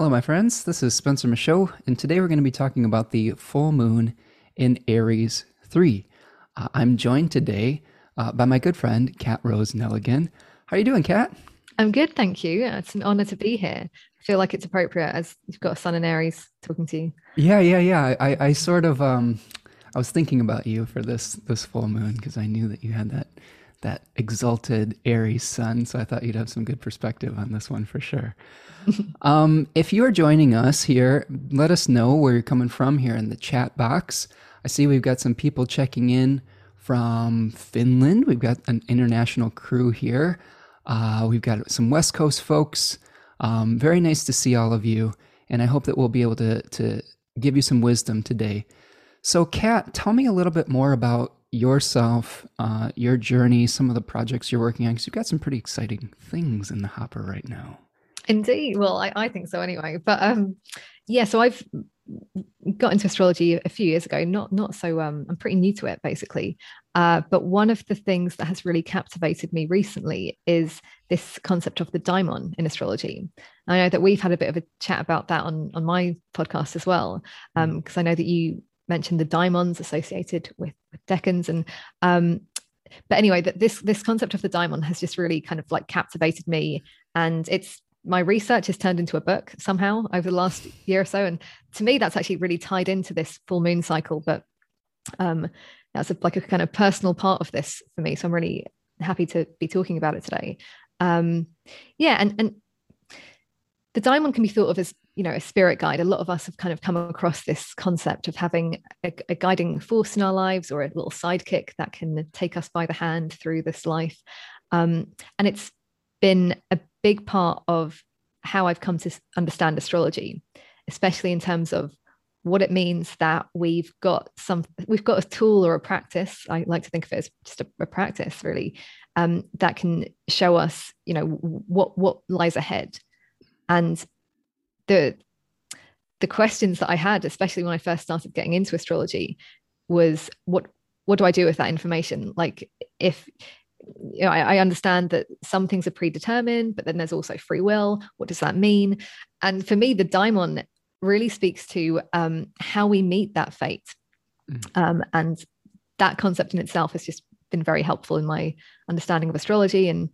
Hello, my friends. This is Spencer Michaud, and today we're going to be talking about the full moon in Aries 3. Uh, I'm joined today uh, by my good friend, Kat Rose Nelligan. How are you doing, Kat? I'm good, thank you. It's an honor to be here. I feel like it's appropriate as you've got a sun in Aries talking to you. Yeah, yeah, yeah. I, I sort of, um, I was thinking about you for this this full moon because I knew that you had that that exalted Aries sun, so I thought you'd have some good perspective on this one for sure. um, if you are joining us here, let us know where you're coming from here in the chat box. I see we've got some people checking in from Finland. We've got an international crew here. Uh, we've got some West Coast folks. Um, very nice to see all of you, and I hope that we'll be able to to give you some wisdom today. So, Kat, tell me a little bit more about yourself, uh, your journey, some of the projects you're working on, because you've got some pretty exciting things in the hopper right now. Indeed. Well, I, I think so anyway. But um, yeah, so I've got into astrology a few years ago. Not not so. Um, I'm pretty new to it basically. Uh, but one of the things that has really captivated me recently is this concept of the daimon in astrology. I know that we've had a bit of a chat about that on on my podcast as well, Um because um, I know that you mentioned the daimons associated with, with decans and um, but anyway that this this concept of the daimon has just really kind of like captivated me and it's my research has turned into a book somehow over the last year or so and to me that's actually really tied into this full moon cycle but um that's a, like a kind of personal part of this for me. So I'm really happy to be talking about it today. Um, yeah, and and the daimon can be thought of as you know a spirit guide. A lot of us have kind of come across this concept of having a, a guiding force in our lives or a little sidekick that can take us by the hand through this life. Um, and it's been a big part of how I've come to understand astrology, especially in terms of what it means that we've got some we've got a tool or a practice i like to think of it as just a, a practice really um, that can show us you know what what lies ahead and the the questions that i had especially when i first started getting into astrology was what what do i do with that information like if you know, I, I understand that some things are predetermined, but then there's also free will. What does that mean? And for me, the daimon really speaks to um, how we meet that fate. Mm. Um, and that concept in itself has just been very helpful in my understanding of astrology. And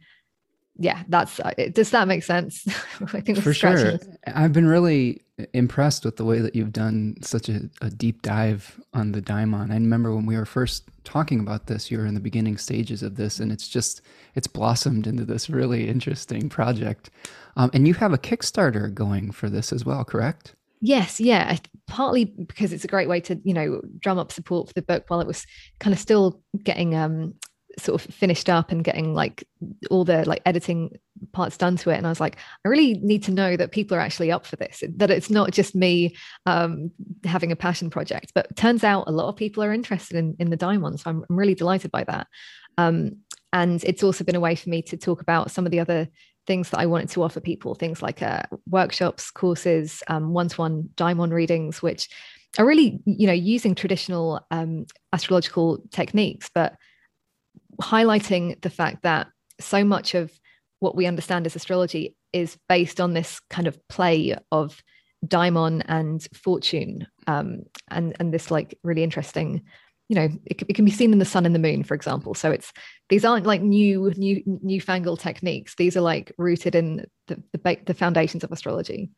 yeah, that's uh, does that make sense? I think for sure. I've been really impressed with the way that you've done such a, a, deep dive on the daimon. I remember when we were first talking about this, you were in the beginning stages of this, and it's just it's blossomed into this really interesting project. Um, and you have a Kickstarter going for this as well, correct? Yes, yeah, partly because it's a great way to you know drum up support for the book while it was kind of still getting um sort of finished up and getting like all the like editing parts done to it. And i was like i really need to know that people are actually up for this that it's not just me um, having a passion project. But turns out a lot of people are interested in, in the daimon so I'm, I'm really delighted by that. Um, and it's also been a way for me to talk about some of the other things that I wanted to offer people, things like uh, workshops, courses, um, one-to-one daimon readings, which are really, you know, using traditional um, astrological techniques, but highlighting the fact that so much of what we understand as astrology is based on this kind of play of daimon and fortune, um, and and this like really interesting you know it, it, can be seen in the sun and the moon for example. So it's these aren't like new new newfangled techniques. These are like rooted in the the, the foundations of astrology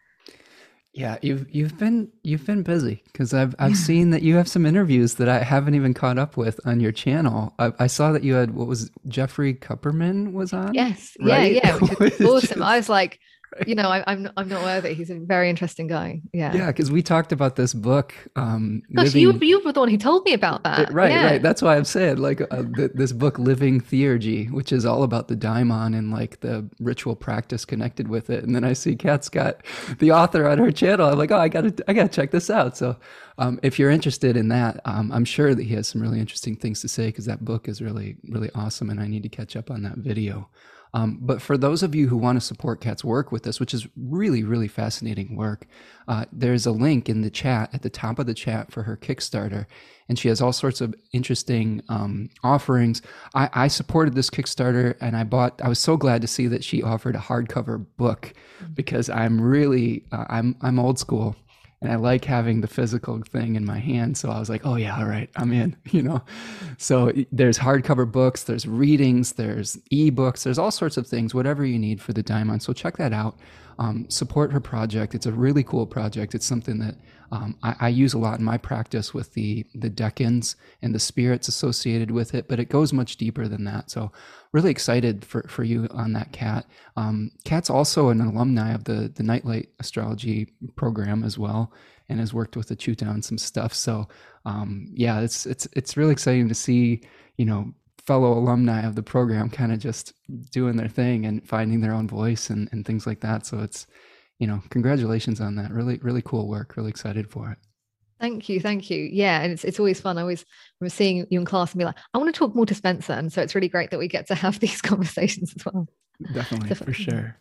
yeah you've you've been you've been busy because i've i've yeah. seen that you have some interviews that i haven't even caught up with on your channel i, I saw that you had what was jeffrey kupperman was on yes right? yeah yeah awesome just... i was like you know, I, am I'm, I'm not worthy. He's a very interesting guy. Yeah. Yeah, because we talked about this book. Um, Gosh, living... you you were the one who told me about that. right, yeah. right. That's why I'm saying like uh, th- this book, Living Theurgy, which is all about the daimon and like the ritual practice connected with it. And then I see Kat's got the author on her channel. I'm like, oh, I gotta I gotta check this out. So um, if you're interested in that, um, I'm sure that he has some really interesting things to say because that book is really really awesome, and I need to catch up on that video. Um, but for those of you who want to support Kat's work with this, which is really, really fascinating work, uh, there's a link in the chat at the top of the chat for her Kickstarter. And she has all sorts of interesting um, offerings. I, I, supported this Kickstarter and I bought, I was so glad to see that she offered a hardcover book mm. because I'm really, uh, I'm, I'm old school and I like having the physical thing in my hand. So I was like, oh yeah, all right, I'm in, you know. So there's hardcover books, there's readings, there's ebooks, there's all sorts of things, whatever you need for the daimon. So check that out. Um, support her project. It's a really cool project. It's something that um, I, I, use a lot in my practice with the the decans and the spirits associated with it, but it goes much deeper than that. So really excited for, for you on that, Kat. Um, Kat's also an alumni of the the Nightlight Astrology program as well, and has worked with the Chuta on some stuff. So um, yeah, it's it's it's really exciting to see you know fellow alumni of the program kind of just doing their thing and finding their own voice and, and things like that. So it's you know, congratulations on that. Really, really cool work. Really excited for it. Thank you, thank you. Yeah, and it's it's always fun. I always remember seeing you in class and be like, I want to talk more to Spencer, and so it's really great that we get to have these conversations as well. Definitely, for sure.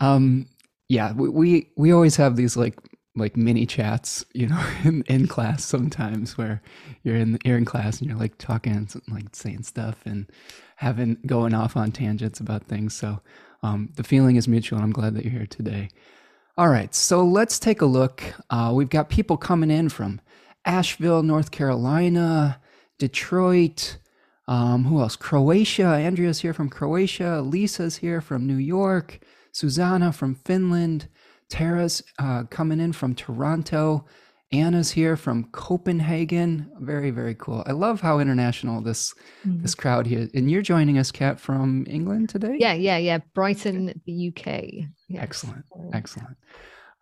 Um, yeah, we, we we always have these like like mini chats, you know, in, in class sometimes where you're in you're in class and you're like talking and like saying stuff and having going off on tangents about things. So um, the feeling is mutual. And I'm glad that you're here today. All right, so let's take a look. Uh, we've got people coming in from Asheville, North Carolina, Detroit. Um, who else? Croatia. Andrea's here from Croatia. Lisa's here from New York. Susanna from Finland. Tara's uh, coming in from Toronto. Anna's here from Copenhagen. Very, very cool. I love how international this mm-hmm. this crowd here. And you're joining us, Kat, from England today. Yeah, yeah, yeah. Brighton, the UK. Excellent, excellent.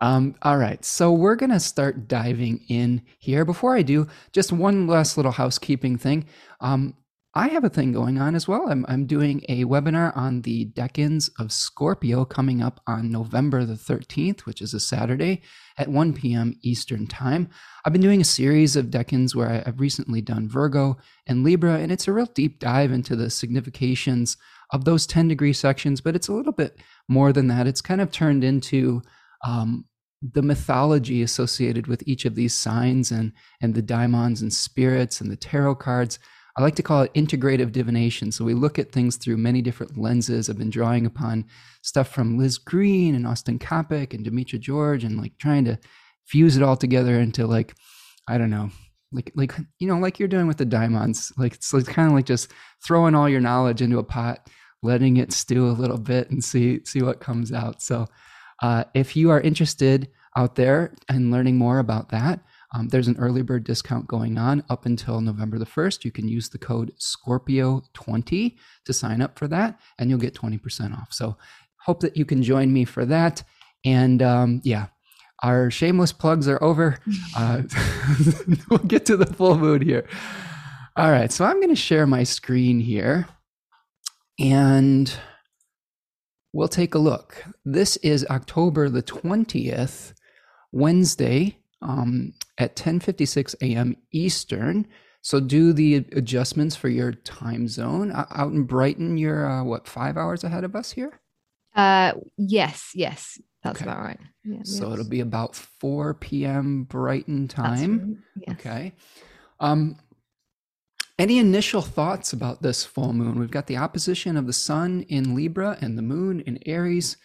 Um, all right, so we're gonna start diving in here. Before I do, just one last little housekeeping thing. Um, I have a thing going on as well. I'm, I'm doing a webinar on the decans of Scorpio coming up on November the 13th, which is a Saturday at 1 p.m. Eastern Time. I've been doing a series of decans where I've recently done Virgo and Libra, and it's a real deep dive into the significations of those 10 degree sections, but it's a little bit more than that. It's kind of turned into um, the mythology associated with each of these signs and, and the daimons and spirits and the tarot cards. I like to call it integrative divination. So we look at things through many different lenses. I've been drawing upon stuff from Liz Greene and Austin Coppock and Demetra George and like trying to fuse it all together into like, I don't know, like like you know, like you're doing with the daimons Like it's, it's kind of like just throwing all your knowledge into a pot, letting it stew a little bit and see see what comes out. So uh, if you are interested out there and learning more about that, um, there's an early bird discount going on up until November the 1st. You can use the code Scorpio20 to sign up for that, and you'll get 20% off. So, hope that you can join me for that. And um, yeah, our shameless plugs are over. Uh, we'll get to the full mood here. All right, so I'm going to share my screen here and we'll take a look. This is October the 20th, Wednesday, um, at 10:56 a.m. Eastern. So do the adjustments for your time zone. Out in Brighton, you're uh, what five hours ahead of us here? Uh, yes, yes, that's okay. about right. Yeah, so yes. it'll be about 4 p.m. Brighton time. Right. Yes. Okay. Um, any initial thoughts about this full moon? We've got the opposition of the sun in Libra and the moon in Aries.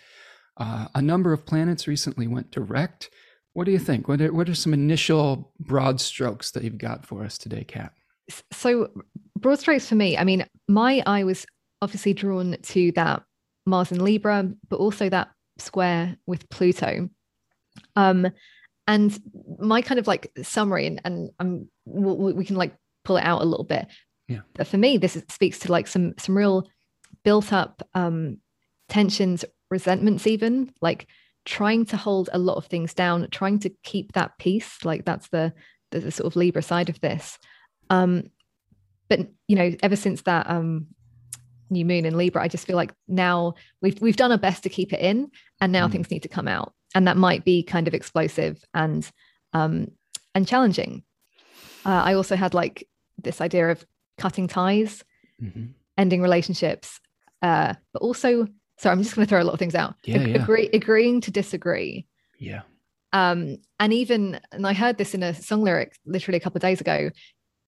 Uh, a number of planets recently went direct. What do you think? What are, what are some initial broad strokes that you've got for us today, Kat? So, broad strokes for me, I mean, my eye was obviously drawn to that Mars in Libra, but also that square with Pluto. Um, and my kind of like summary, and, and I'm, we, we can like pull it out a little bit. Yeah. But for me, this speaks to like some some real built up um, tensions, resentments, even like trying to hold a lot of things down, trying to keep that peace. Like that's the the, the sort of Libra side of this. Um, but you know, ever since that um, new moon in Libra, I just feel like now we've we've done our best to keep it in, and now mm. things need to come out, and that might be kind of explosive and um, and challenging. Uh, I also had like this idea of cutting ties, mm-hmm. ending relationships, uh, but also, sorry, I'm just going to throw a lot of things out. Yeah, yeah. Agree, agreeing to disagree. Yeah. Um, and even, and I heard this in a song lyric literally a couple of days ago.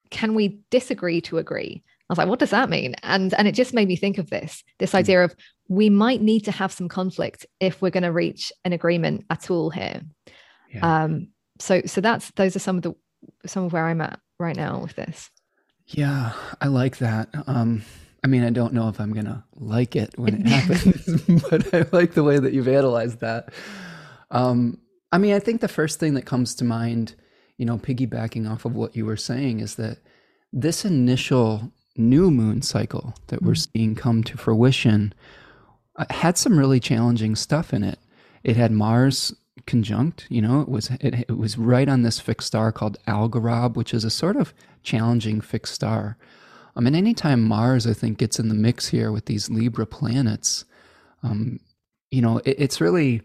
Can we disagree to agree? I was like, what does that mean? And and it just made me think of this this Hmm. idea of we might need to have some conflict if we're going to reach an agreement at all here. Yeah. Um, so so that's those are some of the some of where I'm at right now with this. Yeah, I like that. Um, I mean, I don't know if I'm gonna like it when it happens, but I like the way that you've analyzed that. Um, I mean, I think the first thing that comes to mind, you know, piggybacking off of what you were saying, is that this initial new moon cycle that we're seeing come to fruition uh, had some really challenging stuff in it. It had Mars conjunct, you know, it was it, it was right on this fixed star called Algorab, which is a sort of challenging fixed star. I mean, anytime Mars, I think, gets in the mix here with these Libra planets, um, you know, it, it's really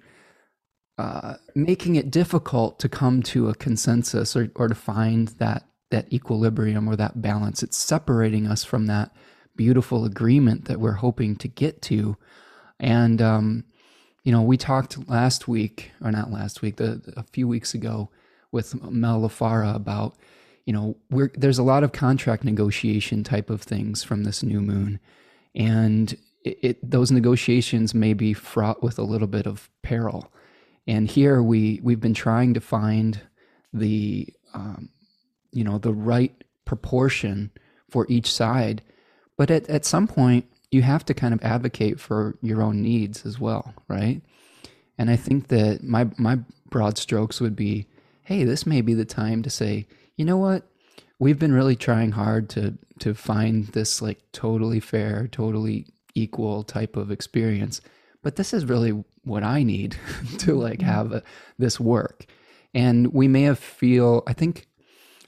uh, making it difficult to come to a consensus or, or to find that that equilibrium or that balance. It's separating us from that beautiful agreement that we're hoping to get to. And um, you know, we talked last week, or not last week, the, a few weeks ago, with Mel Lafara about, you know, there's a lot of contract negotiation type of things from this new moon, and it, it those negotiations may be fraught with a little bit of peril. And here we we've been trying to find the um, you know the right proportion for each side, but at, at some point you have to kind of advocate for your own needs as well, right? And I think that my my broad strokes would be, hey, this may be the time to say, you know what? We've been really trying hard to to find this like totally fair, totally equal type of experience, but this is really what I need to like mm-hmm. have a, this work. And we may have feel, I think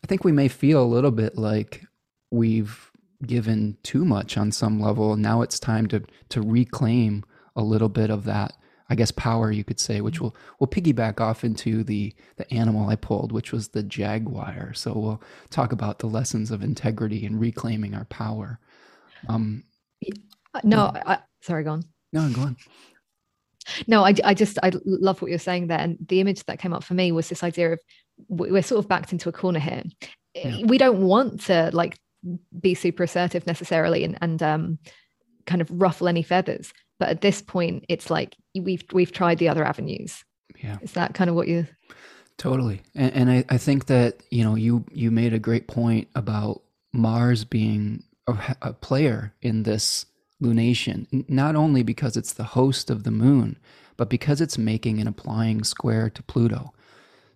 I think we may feel a little bit like we've given too much on some level. Now it's time to to reclaim a little bit of that, I guess, power you could say, which will will piggyback off into the the animal I pulled, which was the jaguar. So we'll talk about the lessons of integrity and reclaiming our power. Um, No, I, sorry, go on. no, go on. No, I, I just I love what you're saying there, and the image that came up for me was this idea of we're sort of backed into a corner here. Yeah. We don't want to like be super assertive necessarily, and and um, kind of ruffle any feathers. But at this point, it's like we've we've tried the other avenues. Yeah. Is that kind of what you? Totally. And, and I, I think that, you know, you, you made a great point about Mars being a, a player in this lunation, not only because it's the host of the moon, but because it's making and applying square to Pluto.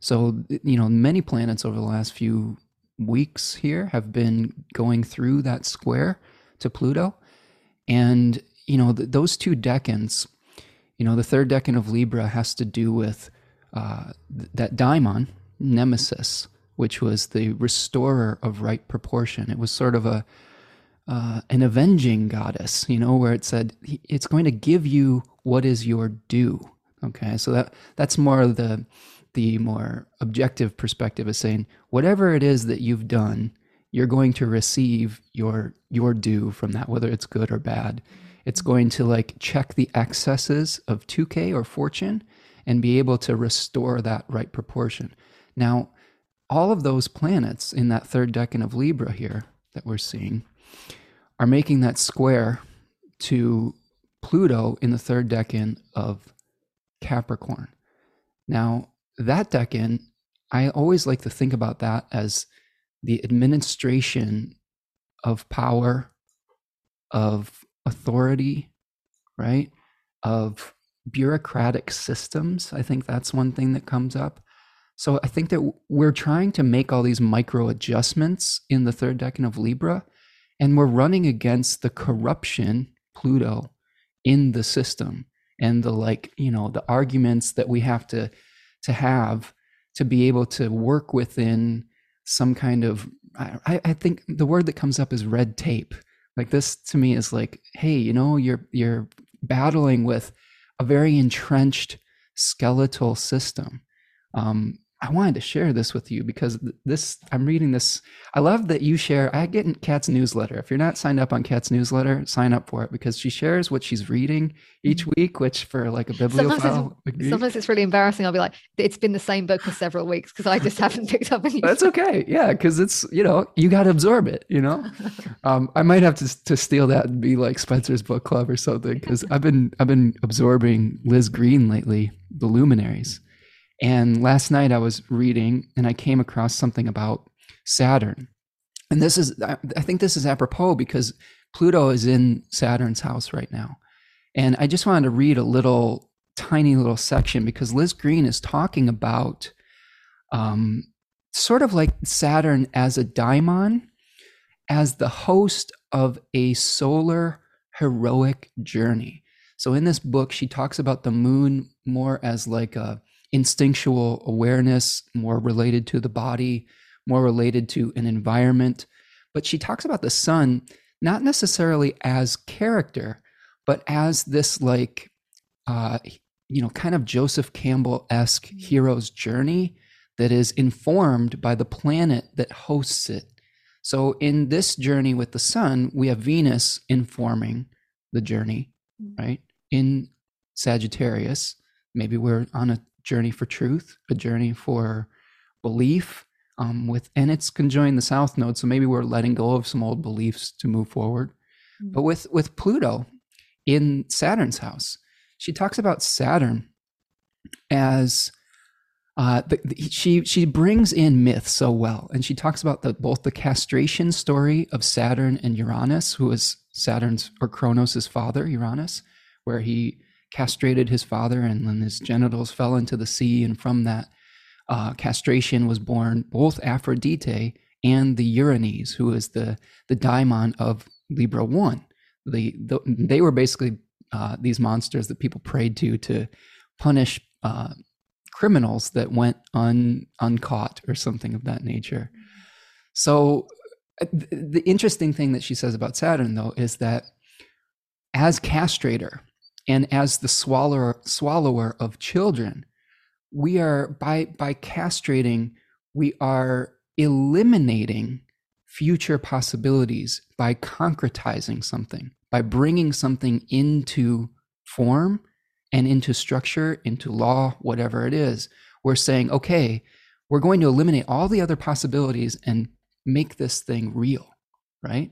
So, you know, many planets over the last few weeks here have been going through that square to Pluto. And, you know, th- those two decans, you know, the third decan of Libra has to do with uh, th- that daimon, Nemesis, which was the restorer of right proportion. It was sort of a uh, an avenging goddess, you know, where it said it's going to give you what is your due. Okay, so that that's more of the the more objective perspective is saying whatever it is that you've done, you're going to receive your your due from that, whether it's good or bad. It's going to like check the excesses of Tyche or fortune and be able to restore that right proportion. Now, all of those planets in that third decan of Libra here that we're seeing are making that square to Pluto in the third decan of Capricorn. Now, that decan, I always like to think about that as the administration of power, of authority, right? Of bureaucratic systems. I think that's one thing that comes up. So I think that we're trying to make all these micro adjustments in the third decan of Libra, and we're running against the corruption, Pluto, in the system and the like, you know, the arguments that we have to to have to be able to work within some kind of I, I think the word that comes up is red tape. Like this to me is like, hey, you know, you're you're battling with a very entrenched skeletal system. Um, I wanted to share this with you because this I'm reading this. I love that you share. I get in Kat's newsletter. If you're not signed up on Kat's newsletter, sign up for it because she shares what she's reading each mm-hmm. week, which for like a bibliophile. Sometimes it's, sometimes it's really embarrassing. I'll be like, it's been the same book for several weeks because I just haven't picked up any. That's okay. Yeah, because it's you know you got to absorb it. You know, um, I might have to to steal that and be like Spencer's book club or something because I've been I've been absorbing Liz Greene lately, The Luminaries and last night I was reading and I came across something about Saturn. And this is, I think this is apropos because Pluto is in Saturn's house right now. And I just wanted to read a little tiny little section because Liz Greene is talking about um, sort of like Saturn as a daimon, as the host of a solar heroic journey. So in this book, she talks about the moon more as like a instinctual awareness, more related to the body, more related to an environment. But she talks about the sun not necessarily as character, but as this like, uh, you know, kind of Joseph Campbell esque mm-hmm. hero's journey that is informed by the planet that hosts it. So in this journey with the sun, we have Venus informing the journey, mm-hmm. right? In Sagittarius, maybe we're on a journey for truth, a journey for belief. Um, with and it's conjoined the South Node, so maybe we're letting go of some old beliefs to move forward. Mm-hmm. But with with Pluto in Saturn's house, she talks about Saturn as uh, the, the, she she brings in myth so well, and she talks about the, both the castration story of Saturn and Uranus, who is Saturn's or Kronos' father, Uranus, where he castrated his father, and then his genitals fell into the sea. And from that uh, castration was born both Aphrodite and the Erinyes, who is the the daimon of Libra One. The, the they were basically uh, these monsters that people prayed to to punish uh, criminals that went un, uncaught or something of that nature. So uh, the interesting thing that she says about Saturn, though, is that as castrator, and as the swallower, swallower of children, we are by by castrating, we are eliminating future possibilities by concretizing something, by bringing something into form and into structure, into law, whatever it is. We're saying, okay, we're going to eliminate all the other possibilities and make this thing real, right?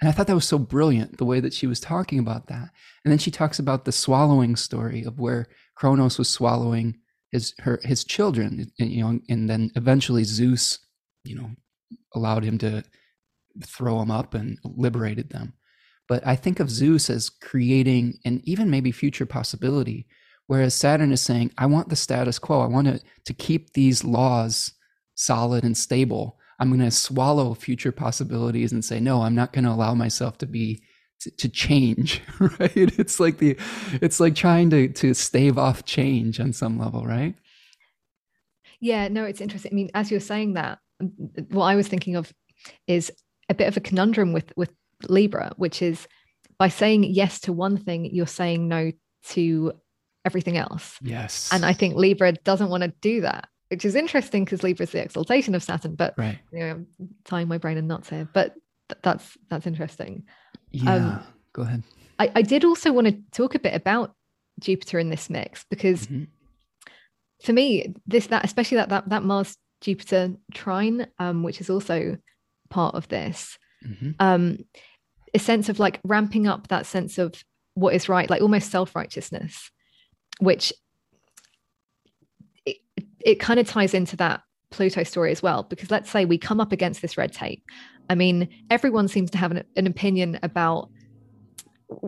And I thought that was so brilliant, the way that she was talking about that. And then she talks about the swallowing story of where Kronos was swallowing his her his children, and, you know, and then eventually Zeus, you know, allowed him to throw them up and liberated them. But I think of Zeus as creating and even maybe future possibility, whereas Saturn is saying, I want the status quo. I want to, to keep these laws solid and stable I'm going to swallow future possibilities and say, no, I'm not going to allow myself to be to, to, change, right? It's like the, it's like trying to to stave off change on some level, right? Yeah, no, it's interesting. I mean, as you're saying that, what I was thinking of is a bit of a conundrum with with Libra, which is by saying yes to one thing, you're saying no to everything else. Yes. And I think Libra doesn't want to do that which is interesting because Libra is the exaltation of Saturn. But right. you know, I'm tying my brain in knots here. But th- that's that's interesting. Yeah. Um, Go ahead. I, I did also want to talk a bit about Jupiter in this mix because mm-hmm. for me, this that especially that that that Mars Jupiter trine, um, which is also part of this, mm-hmm. um, a sense of like ramping up that sense of what is right, like almost self righteousness, which it kind of ties into that Pluto story as well, because let's say we come up against this red tape. I mean, everyone seems to have an, an opinion about,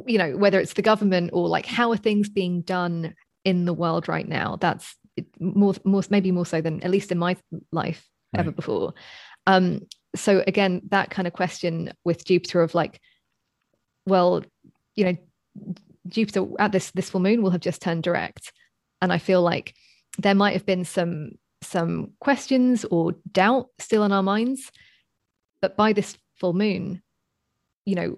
you know, whether it's the government or like how are things being done in the world right now. That's more, more maybe more so than at least in my life right. ever before. Um, so again, that kind of question with Jupiter of like, well, you know, Jupiter at this this full moon will have just turned direct, and I feel like there might have been some some questions or doubt still in our minds but by this full moon you know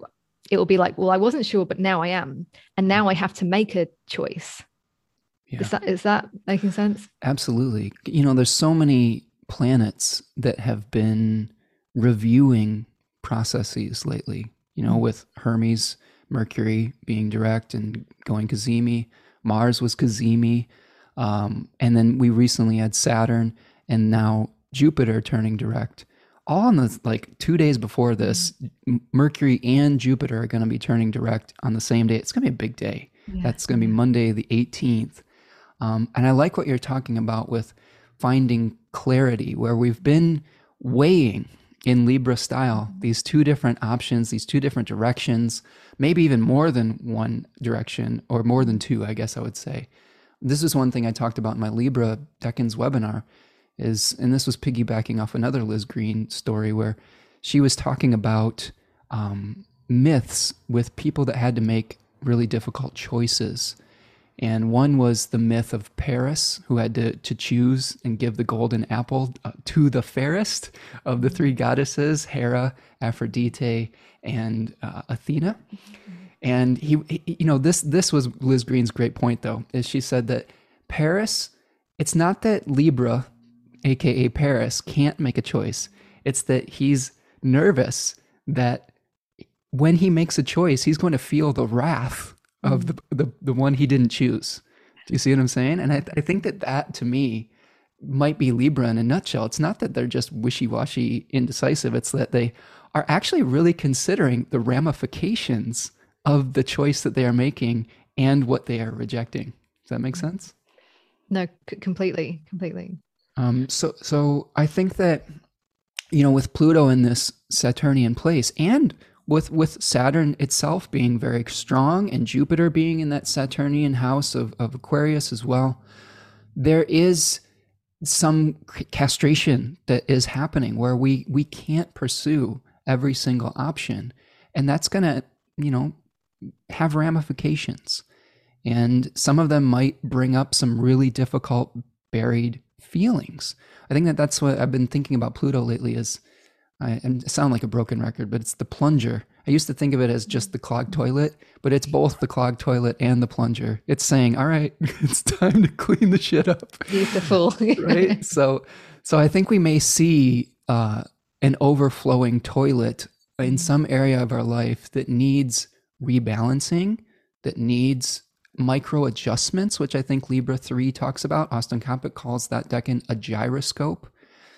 it will be like well i wasn't sure but now i am and now i have to make a choice Yeah. Is that is that making sense? Absolutely. You know, there's so many planets that have been reviewing processes lately. You know, with Hermes, Mercury being direct and going cazimi, Mars was cazimi, um, and then we recently had Saturn, and now Jupiter turning direct. All on the like two days before this. Mercury and Jupiter are going to be turning direct on the same day. It's going to be a big day. Yeah. That's going to be Monday, the 18th. Um, and I like what you're talking about with finding clarity, where we've been weighing in Libra style these two different options, these two different directions, maybe even more than one direction or more than two, I guess I would say. This is one thing I talked about in my Libra Decans webinar is, and this was piggybacking off another Liz Greene story where she was talking about um, myths with people that had to make really difficult choices and one was the myth of Paris, who had to, to choose and give the golden apple uh, to the fairest of the three goddesses, Hera, Aphrodite, and uh, Athena. And he, he, you know, this this was Liz Greene's great point, though, is she said that Paris, it's not that Libra, aka Paris, can't make a choice. It's that he's nervous that when he makes a choice, he's going to feel the wrath of mm-hmm. the, the, the one he didn't choose. Do you see what I'm saying? And I, I think that that to me might be Libra in a nutshell. It's not that they're just wishy washy, indecisive. It's that they are actually really considering the ramifications of the choice that they are making and what they are rejecting. Does that make sense? No, c- completely, completely. Um, so, so I think that you know, with Pluto in this Saturnian place, and with with Saturn itself being very strong and Jupiter being in that Saturnian house of, of Aquarius as well, there is some castration that is happening where we we can't pursue every single option, and that's going to you know have ramifications, and some of them might bring up some really difficult buried feelings. I think that that's what I've been thinking about Pluto lately is I, I sound like a broken record, but it's the plunger. I used to think of it as just the clogged toilet, but it's both the clogged toilet and the plunger. It's saying, "All right, it's time to clean the shit up." Beautiful, right? So, so I think we may see uh, an overflowing toilet in some area of our life that needs rebalancing, that needs micro adjustments, which I think Libra 3 talks about. Austin Coppock calls that decan a gyroscope.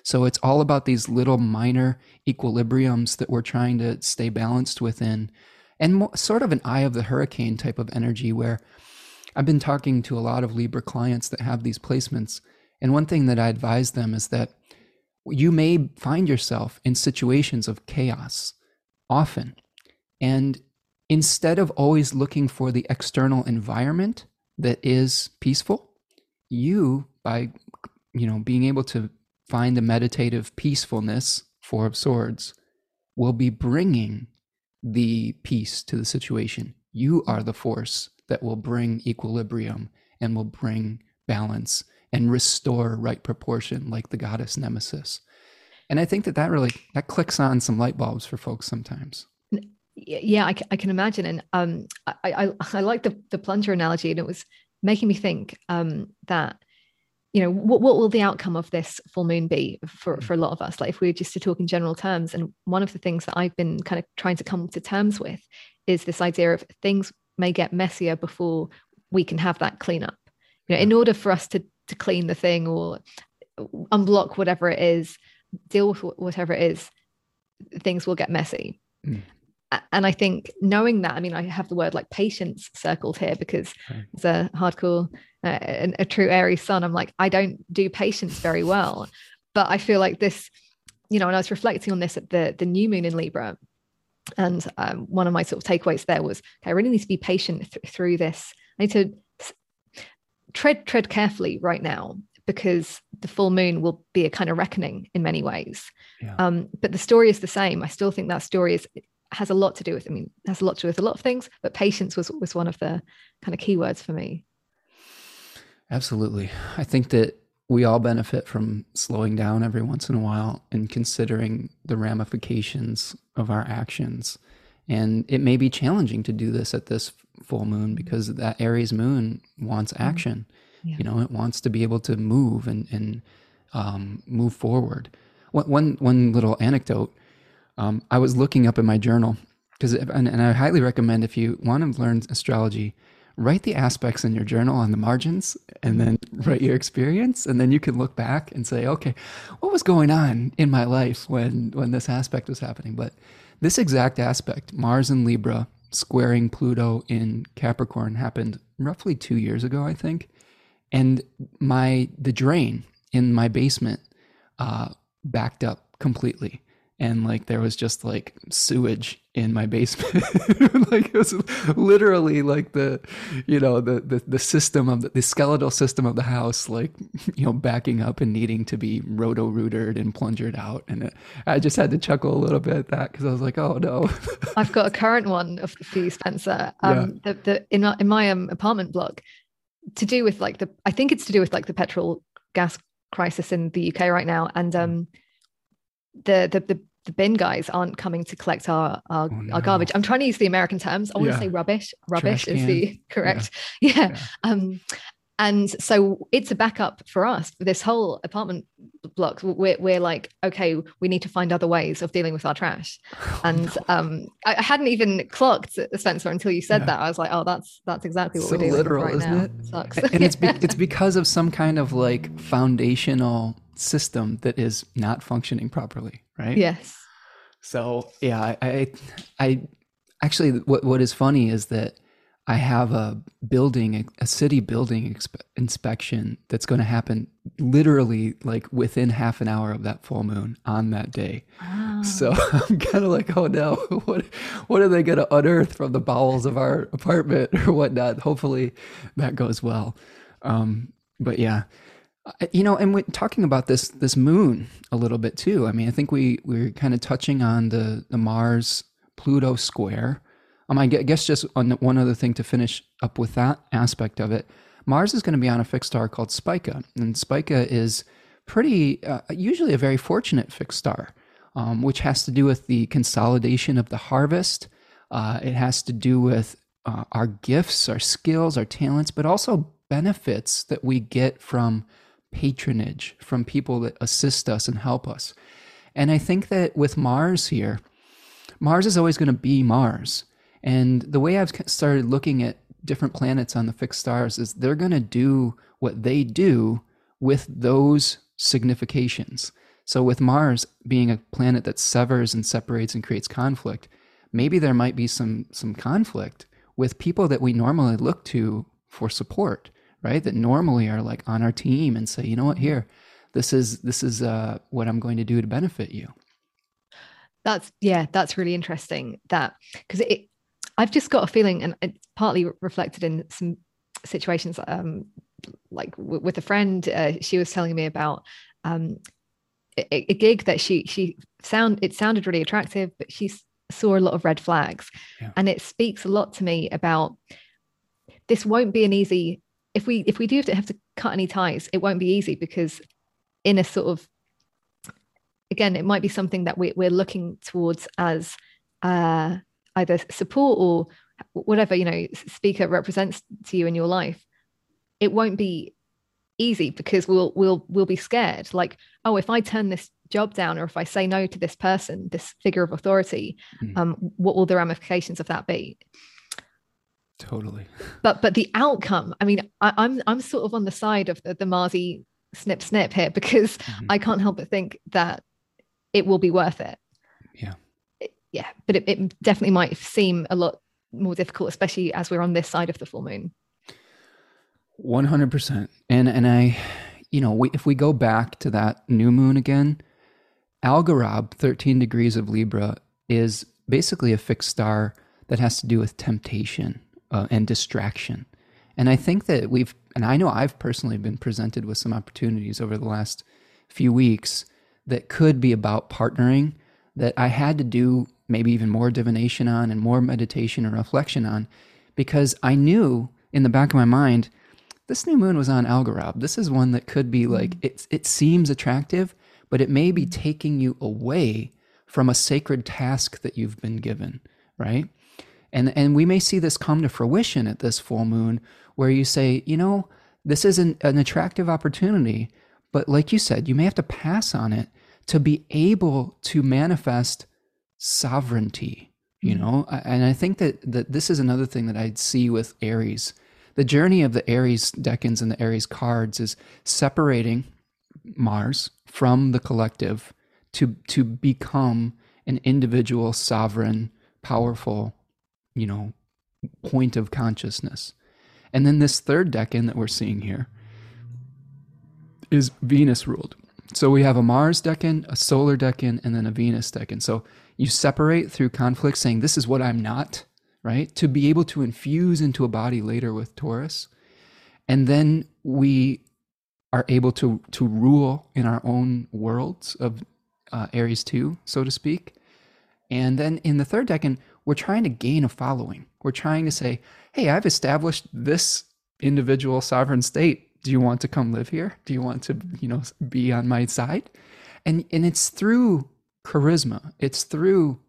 So it's all about these little minor equilibriums that we're trying to stay balanced within, and sort of an eye of the hurricane type of energy where I've been talking to a lot of Libra clients that have these placements. And one thing that I advise them is that you may find yourself in situations of chaos often. And instead of always looking for the external environment that is peaceful, you, by you know, being able to find the meditative peacefulness, Four of Swords, will be bringing the peace to the situation. You are the force that will bring equilibrium and will bring balance and restore right proportion, like the goddess Nemesis. And I think that that really that clicks on some light bulbs for folks sometimes. Yeah, I, I can imagine, and um, I, I I like the the plunger analogy, and it was making me think um, that you know what, what will the outcome of this full moon be for, for a lot of us? Like if we were just to talk in general terms and one of the things that i've been kind of trying to come to terms with is this idea of things may get messier before we can have that cleanup. You know in order for us to to clean the thing or unblock whatever it is deal with whatever it is things will get messy. Mm and I think knowing that, I mean, I have the word like patience circled here because okay. as a hardcore, uh, a, a true Aries sun, I'm like, I don't do patience very well. But I feel like this, you know, and I was reflecting on this at the the new moon in Libra, and um, one of my sort of takeaways there was, okay, I really need to be patient th- through this. I need to tread tread carefully right now because the full moon will be a kind of reckoning in many ways. Yeah. Um, but the story is the same. I still think that story is has a lot to do with, I mean, has a lot to do with a lot of things, but patience was was one of the kind of keywords for me. Absolutely. I think that we all benefit from slowing down every once in a while and considering the ramifications of our actions. And it may be challenging to do this at this full moon because that Aries moon wants mm-hmm. action. Yeah. You know, it wants to be able to move and, and um, move forward. One, one, one little anecdote um, I was looking up in my journal because, and, and I highly recommend if you want to learn astrology, write the aspects in your journal on the margins and then write your experience and then you can look back and say okay what was going on in my life when when this aspect was happening? But this exact aspect mars in libra squaring pluto in capricorn happened roughly 2 years ago i think. And my the drain in my basement uh, backed up completely and like there was just like sewage in my basement. Like it was literally like the you know the the, the system of the, the, skeletal system of the house like you know backing up and needing to be roto rootered and plungered out. And it, i just had to chuckle a little bit at that because i was like oh no. I've got a current one of for you spencer. Um yeah. the, the in my, in my um, apartment block to do with like the i think it's to do with like the petrol gas crisis in the uk right now. And um the the the the bin guys aren't coming to collect our our, oh, no. our garbage. I'm trying to use the American terms. I want yeah. to say rubbish. Rubbish Trash is can. the correct. Yeah. yeah. yeah. Um, and so it's a backup for us this whole apartment block. We're, we're like, okay, we need to find other ways of dealing with our trash. Oh, and no. um, I hadn't even clocked Spencer until you said that. I was like, oh, that's that's exactly what so we're doing literal, right isn't now. It? it sucks. And it's be- it's because of some kind of like foundational system that is not functioning properly, right? Yes. So yeah, I, I, I actually what what is funny is that I have a building, a city building exp- inspection that's going to happen literally like within half an hour of that full moon on that day. Oh. So I'm kind of like, oh no, what what are they going to unearth from the bowels of our apartment or whatnot? Hopefully that goes well. Um, but yeah, you know, and we're talking about this this moon a little bit too. I mean, I think we we're kind of touching on the the Mars Pluto square. Um, I guess just on one other thing to finish up with that aspect of it. Mars is going to be on a fixed star called Spica, and Spica is pretty uh, usually a very fortunate fixed star, um, which has to do with the consolidation of the harvest. Uh, it has to do with uh, our gifts, our skills, our talents, but also benefits that we get from patronage from people that assist us and help us. And I think that with Mars here, Mars is always going to be Mars. And the way I've started looking at different planets on the fixed stars is they're going to do what they do with those significations. So, with Mars being a planet that severs and separates and creates conflict, maybe there might be some, some conflict with people that we normally look to for support right? That normally are like on our team and say, you know what, here, this is this is uh, what I'm going to do to benefit you. That's yeah, that's really interesting. That because it, I've just got a feeling, and it's partly reflected in some situations. Um, like w- with a friend, uh, she was telling me about um, a, a, gig that she she sound it sounded really attractive, but she saw a lot of red flags, yeah. and it speaks a lot to me about this won't be an easy if we if we do have to have to cut any ties, it won't be easy because in a sort of again, it might be something that we, we're looking towards as uh, either support or whatever you know Spica represents to you in your life. It won't be easy because we'll we'll we'll be scared. Like, oh, if I turn this job down or if I say no to this person, this figure of authority, mm. um, what will the ramifications of that be? Totally. But but the outcome, I mean, I, am I'm, I'm sort of on the side of the, the Marzi snip snip here because mm-hmm. I can't help but think that it will be worth it. Yeah. It, yeah, but it, it definitely might seem a lot more difficult, especially as we're on this side of the full moon. One hundred percent, and and I, you know, we, if we go back to that new moon again, Algorab, thirteen degrees of Libra, is basically a fixed star that has to do with temptation uh, and distraction. And I think that we've, and I know I've personally been presented with some opportunities over the last few weeks that could be about partnering that I had to do maybe even more divination on and more meditation and reflection on because I knew in the back of my mind this new moon was on Algorab. This is one that could be like mm-hmm. it it seems attractive, but it may be taking you away from a sacred task that you've been given, right? And, and we may see this come to fruition at this full moon where you say, you know, this is an, an attractive opportunity, but like you said, you may have to pass on it to be able to manifest sovereignty you mm-hmm. know and i think that that this is another thing that i'd see with aries the journey of the aries decans and the aries cards is separating mars from the collective to to become an individual sovereign powerful you know point of consciousness and then this third decan that we're seeing here is venus ruled so we have a Mars decan, a solar decan, and then a Venus decan. So you separate through conflict, saying, This is what I'm not, right? To be able to infuse into a body later with Taurus. And then we are able to, to rule in our own worlds of uh, Aries 2, so to speak. And then in the third decan, we're trying to gain a following. We're trying to say, Hey, I've established this individual sovereign state do you want to come live here? Do you want to, you know, be on my side? And and it's through charisma. It's through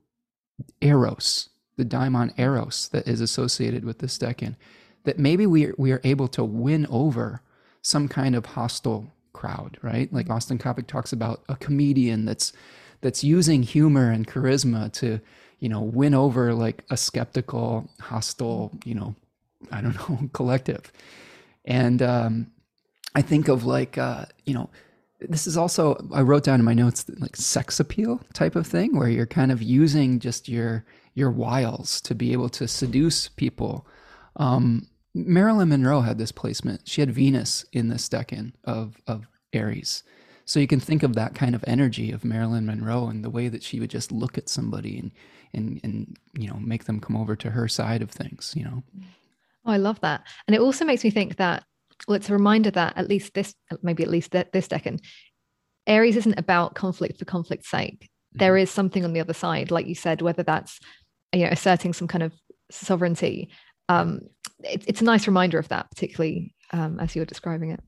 eros, the daimon eros that is associated with this decan, that maybe we are, we are able to win over some kind of hostile crowd, right? Like Austin Coppock talks about a comedian that's that's using humor and charisma to, you know, win over like a skeptical, hostile, you know, I don't know, collective. And um, I think of like, uh, you know, this is also, I wrote down in my notes, like sex appeal type of thing, where you're kind of using just your, your wiles to be able to seduce people. Um, Marilyn Monroe had this placement. She had Venus in this decan of, of Aries. So you can think of that kind of energy of Marilyn Monroe and the way that she would just look at somebody and, and, and, you know, make them come over to her side of things, you know? Oh, I love that. And it also makes me think that well, it's a reminder that at least this, maybe at least th- this decan, Aries isn't about conflict for conflict's sake. Mm-hmm. There is something on the other side, like you said, whether that's you know asserting some kind of sovereignty. Um, it, it's a nice reminder of that, particularly um, as you're describing it.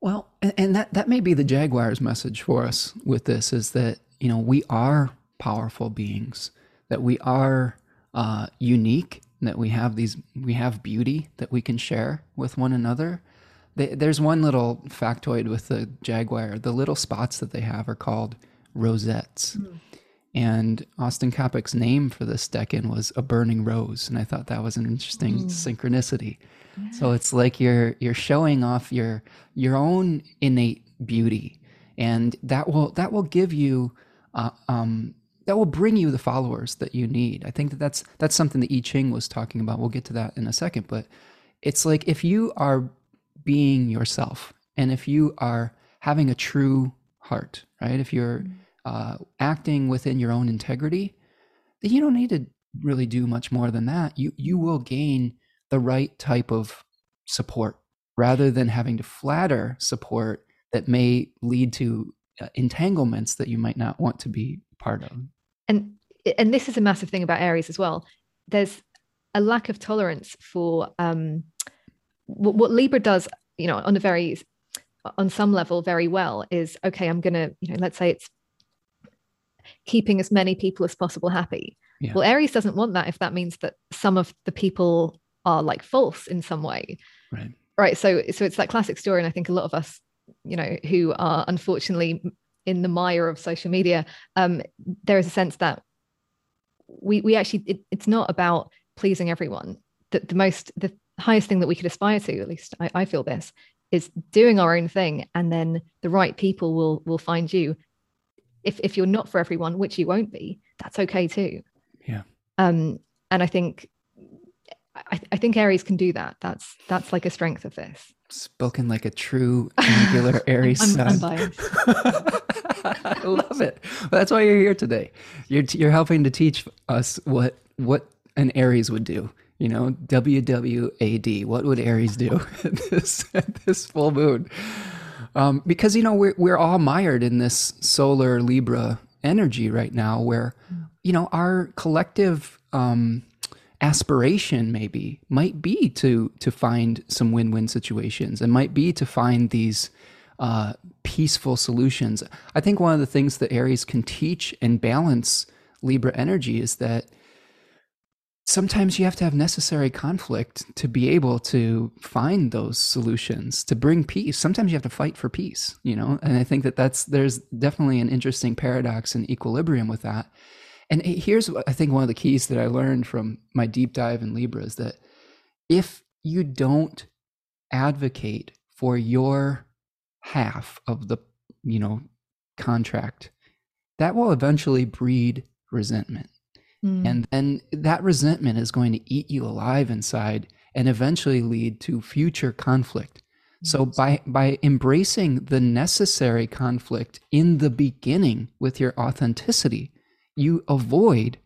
Well, and, and that that may be the Jaguar's message for us with this is that you know we are powerful beings, that we are uh, unique that we have these we have beauty that we can share with one another they, there's one little factoid with the jaguar the little spots that they have are called rosettes mm. and austin coppock's name for this decan was a burning rose and i thought that was an interesting mm. synchronicity yeah. so it's like you're you're showing off your your own innate beauty and that will that will give you uh, um, that will bring you the followers that you need. I think that that's that's something that I Ching was talking about. We'll get to that in a second, but it's like if you are being yourself and if you are having a true heart, right? If you're mm-hmm. uh, acting within your own integrity, then you don't need to really do much more than that. You you will gain the right type of support rather than having to flatter support that may lead to uh, entanglements that you might not want to be part of and and this is a massive thing about aries as well. There's a lack of tolerance for um, what, what libra does you know on a very on some level very well is okay i'm gonna you know let's say it's keeping as many people as possible happy. Yeah. well aries doesn't want that if that means that some of the people are like false in some way. Right. Right so so it's that classic story and i think a lot of us you know who are unfortunately in the mire of social media, um, there is a sense that we we actually it, it's not about pleasing everyone. That the most the highest thing that we could aspire to, at least I, I feel this, is doing our own thing, and then the right people will will find you. If if you're not for everyone, which you won't be, that's okay too. Yeah. Um, and I think I, I think Aries can do that. That's that's like a strength of this. Spoken like a true angular Aries I'm, sun. I'm. I love it. Well, that's why you're here today. You're you're helping to teach us what what an Aries would do. You know, WWAD. What would Aries do at this at this full moon? Um, because you know we're we're all mired in this solar Libra energy right now, where you know our collective um, aspiration maybe might be to to find some win-win situations and might be to find these uh, peaceful solutions. I think one of the things that Aries can teach and balance Libra energy is that sometimes you have to have necessary conflict to be able to find those solutions to bring peace. Sometimes you have to fight for peace you know? And i think that that's there's definitely an interesting paradox and equilibrium with that and here's i think one of the keys that i learned from my deep dive in libra is that if you don't advocate for your half of the you know contract that will eventually breed resentment Mm. And then that resentment is going to eat you alive inside and eventually lead to future conflict. So by by embracing the necessary conflict in the beginning with your authenticity, you avoid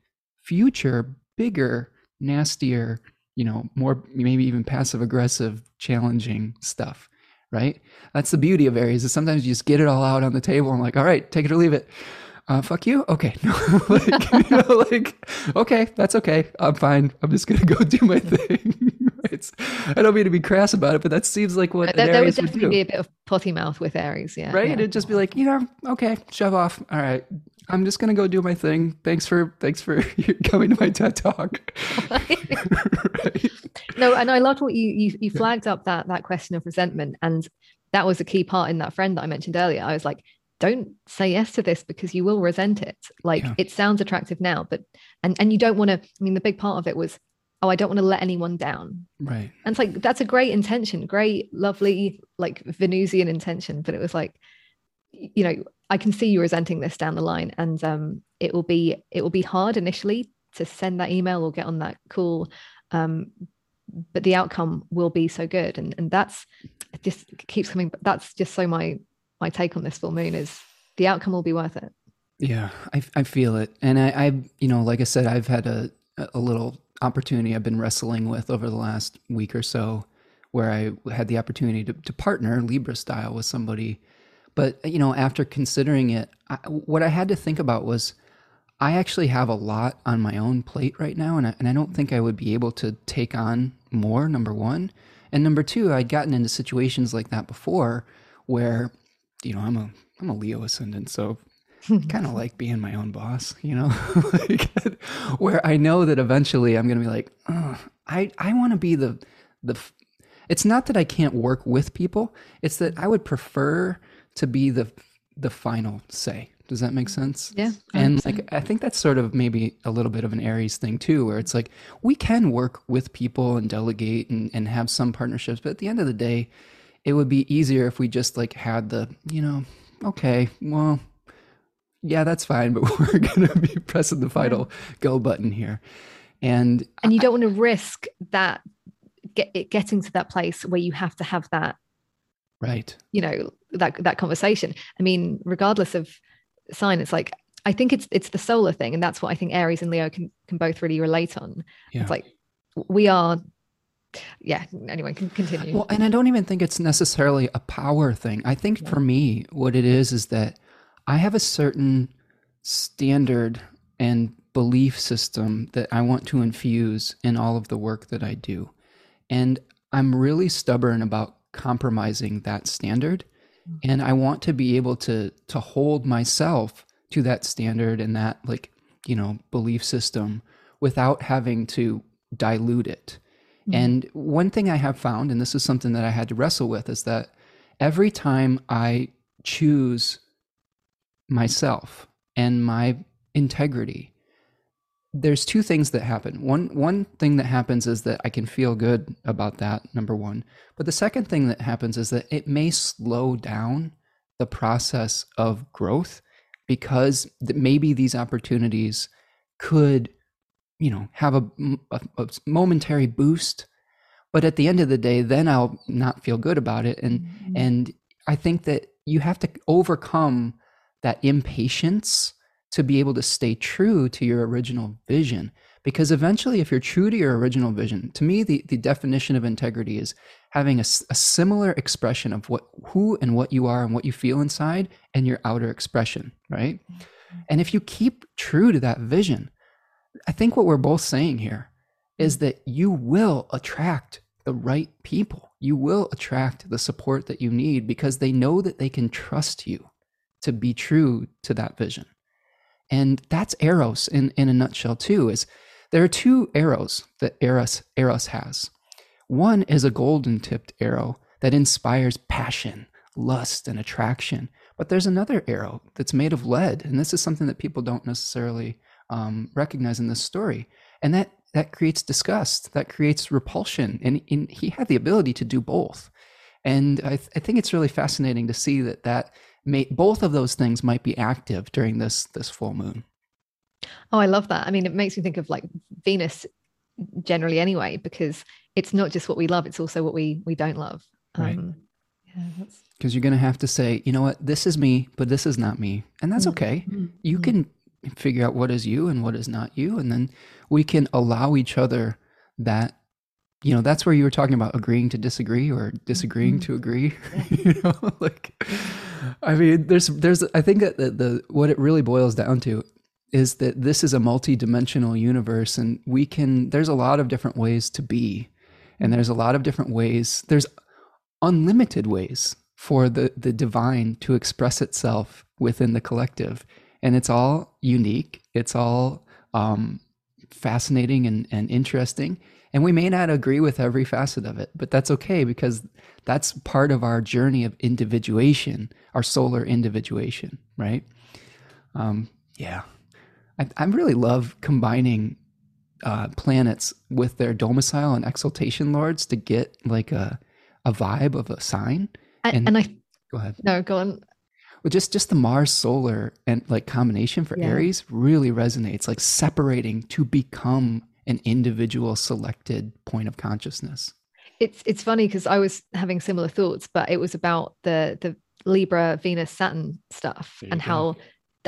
future bigger, nastier, you know, more maybe even passive aggressive, challenging stuff, right? That's the beauty of Aries is sometimes you just get it all out on the table and like, all right, take it or leave it uh, fuck you. Okay. like, you know, like, okay, that's okay. I'm fine. I'm just going to go do my thing. it's, I don't mean to be crass about it, but that seems like what there, there would definitely would be a bit of potty mouth with Aries. Yeah. Right. Yeah. It'd just be like, you know, okay, shove off. All right. I'm just gonna go do my thing. Thanks for thanks for coming to my TED talk. right. No, and I loved what you, you you flagged up that that question of resentment, and that was a key part in that friend that I mentioned earlier. I was like, don't say yes to this because you will resent it like yeah. it sounds attractive now but and and you don't want to i mean the big part of it was oh i don't want to let anyone down right and it's like that's a great intention great lovely like venusian intention but it was like you know i can see you resenting this down the line and um it will be it will be hard initially to send that email or get on that call um but the outcome will be so good and and that's just keeps coming that's just so my my take on this full moon is the outcome will be worth it. Yeah, I, I feel it. And I, I, you know, like I said, I've had a, a little opportunity I've been wrestling with over the last week or so where I had the opportunity to, to partner Libra style with somebody. But, uh, you know, after considering it, I, what I had to think about was I actually have a lot on my own plate right now. And I, and I don't think I would be able to take on more, number one. And number two, I'd gotten into situations like that before where you know, I'm a I'm a Leo ascendant, so kind of like being my own boss, you know, like, where I know that eventually I'm going to be like, oh, I I want to be the the. It's not that I can't work with people; it's that I would prefer to be the the final say. Does that make sense? Yeah. And like I think that's sort of maybe a little bit of an Aries thing too, where it's like we can work with people and delegate and, and have some partnerships, but at the end of the day, it would be easier if we just like had the, you know, okay, well, yeah, that's fine, but we're going to be pressing the final go button here. And and you don't want to risk that get it getting to that place where you have to have that right you know that that conversation i mean regardless of sign it's like i think it's it's the solar thing and that's what i think aries and leo can can both really relate on yeah. it's like we are yeah anyway can continue well and i don't even think it's necessarily a power thing i think yeah. for me what it is is that i have a certain standard and belief system that i want to infuse in all of the work that i do and i'm really stubborn about compromising that standard. And i want to be able to to hold myself to that standard and that like you know belief system without having to dilute it Mm-hmm. And one thing I have found, and this is something that I had to wrestle with, is that every time I choose myself and my integrity, there's two things that happen. One one thing that happens is that I can feel good about that, number one. But the second thing that happens is that it may slow down the process of growth because maybe these opportunities could you know have a, a, a, momentary boost but at the end of the day then i'll not feel good about it and mm-hmm. and i think that you have to overcome that impatience to be able to stay true to your original vision because eventually if you're true to your original vision to me the, the definition of integrity is having a, a similar expression of what who and what you are and what you feel inside and your outer expression right mm-hmm. and if you keep true to that vision I think what we're both saying here is mm. that you will attract the right people. You will attract the support that you need because they know that they can trust you to be true to that vision. And that's Eros in, in a nutshell, too, is There are two arrows that Eros, Eros has. One is a golden tipped arrow that inspires passion, lust, and attraction. But there's another arrow that's made of lead. And this is something that people don't necessarily um, recognize in this story. And that, that creates disgust, that creates repulsion. And, and he had the ability to do both. And I, th- I think it's really fascinating to see that, that may, both of those things might be active during this, this full moon. Oh, I love that. I mean, it makes me think of like Venus generally anyway, because it's not just what we love, it's also what we we don't love. Right. Um, yeah, because you're going to have to say, you know what, this is me, but this is not me. And that's mm-hmm. okay. Mm-hmm. You can figure out what is you and what is not you. And then we can allow each other that, you know, that's where you were talking about agreeing to disagree or disagreeing mm-hmm. to agree. you know, like, I mean, there's, there's, I think that the, the, what it really boils down to is that this is a multi-dimensional universe and we can, there's a lot of different ways to be. And there's a lot of different ways. There's unlimited ways for the, the divine to express itself within the collective. And it's all unique, it's all um, fascinating and, and interesting. And we may not agree with every facet of it, but that's okay because that's part of our journey of individuation, our solar individuation, right? Um, yeah. I, I really love combining uh, planets with their domicile and exaltation lords to get like a, a vibe of a sign. And, and I go ahead. No, go on. Well, just just the Mars solar and like combination for yeah. Aries really resonates, like separating to become an individual selected point of consciousness. It's it's funny because I was having similar thoughts, but it was about the the Libra, Venus, Saturn stuff and go. how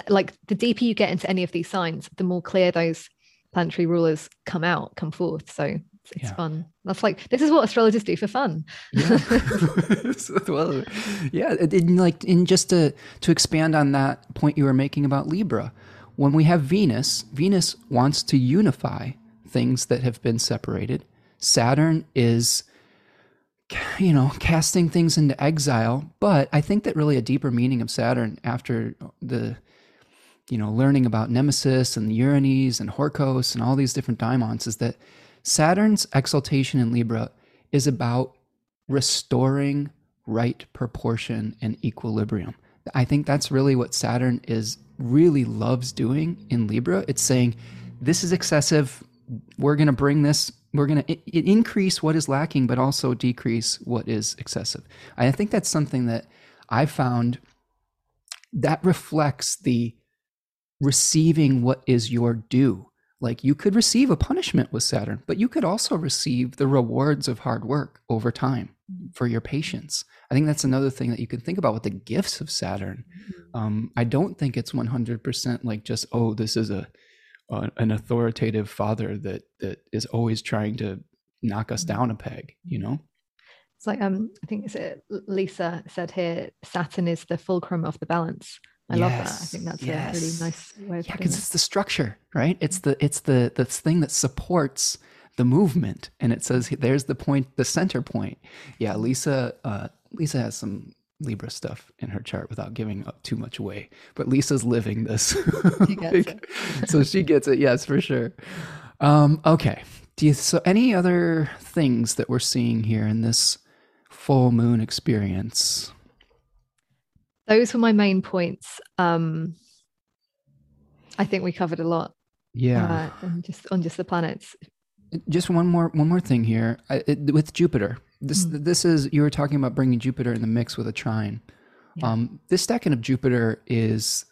like the deeper you get into any of these signs, the more clear those planetary rulers come out, come forth. So it's, yeah. fun. That's like this is what astrologers do for fun. yeah. well, yeah. In like in just to to expand on that point you were making about Libra, when we have Venus, Venus wants to unify things that have been separated. Saturn is you know, casting things into exile. But I think that really a deeper meaning of Saturn after the, you know, learning about Nemesis and the Erinyes and Horkos and all these different daimons is that Saturn's exaltation in Libra is about restoring right proportion and equilibrium. I think that's really what Saturn is really loves doing in Libra. It's saying, this is excessive. We're going to bring this, we're going to increase what is lacking, but also decrease what is excessive. I think that's something that I found that reflects the receiving what is your due like you could receive a punishment with Saturn, but you could also receive the rewards of hard work over time for your patience. I think that's another thing that you can think about with the gifts of Saturn. Mm-hmm. Um, I don't think it's 100% like just, oh, this is a, an authoritative father that, that is always trying to knock us mm-hmm. down a peg, you know? It's like, um, I think it's Lisa said here, Saturn is the fulcrum of the balance. I yes, love that. I think that's yes. a really nice way of Yeah, because it's the structure, right? It's the it's the the thing that supports the movement, and it says there's the point, the center point. Yeah, Lisa. Uh, Lisa has some Libra stuff in her chart without giving up too much away, but Lisa's living this. She like, so she gets it. Yes, for sure. Um, okay. Do you, so any other things that we're seeing here in this full moon experience? those were my main points. Um, I think we covered a lot. Yeah, uh, just on just the planets. Just one more one more thing here I, it, with Jupiter. This mm. this is you were talking about bringing Jupiter in the mix with a trine. Yeah. Um, this decan of Jupiter is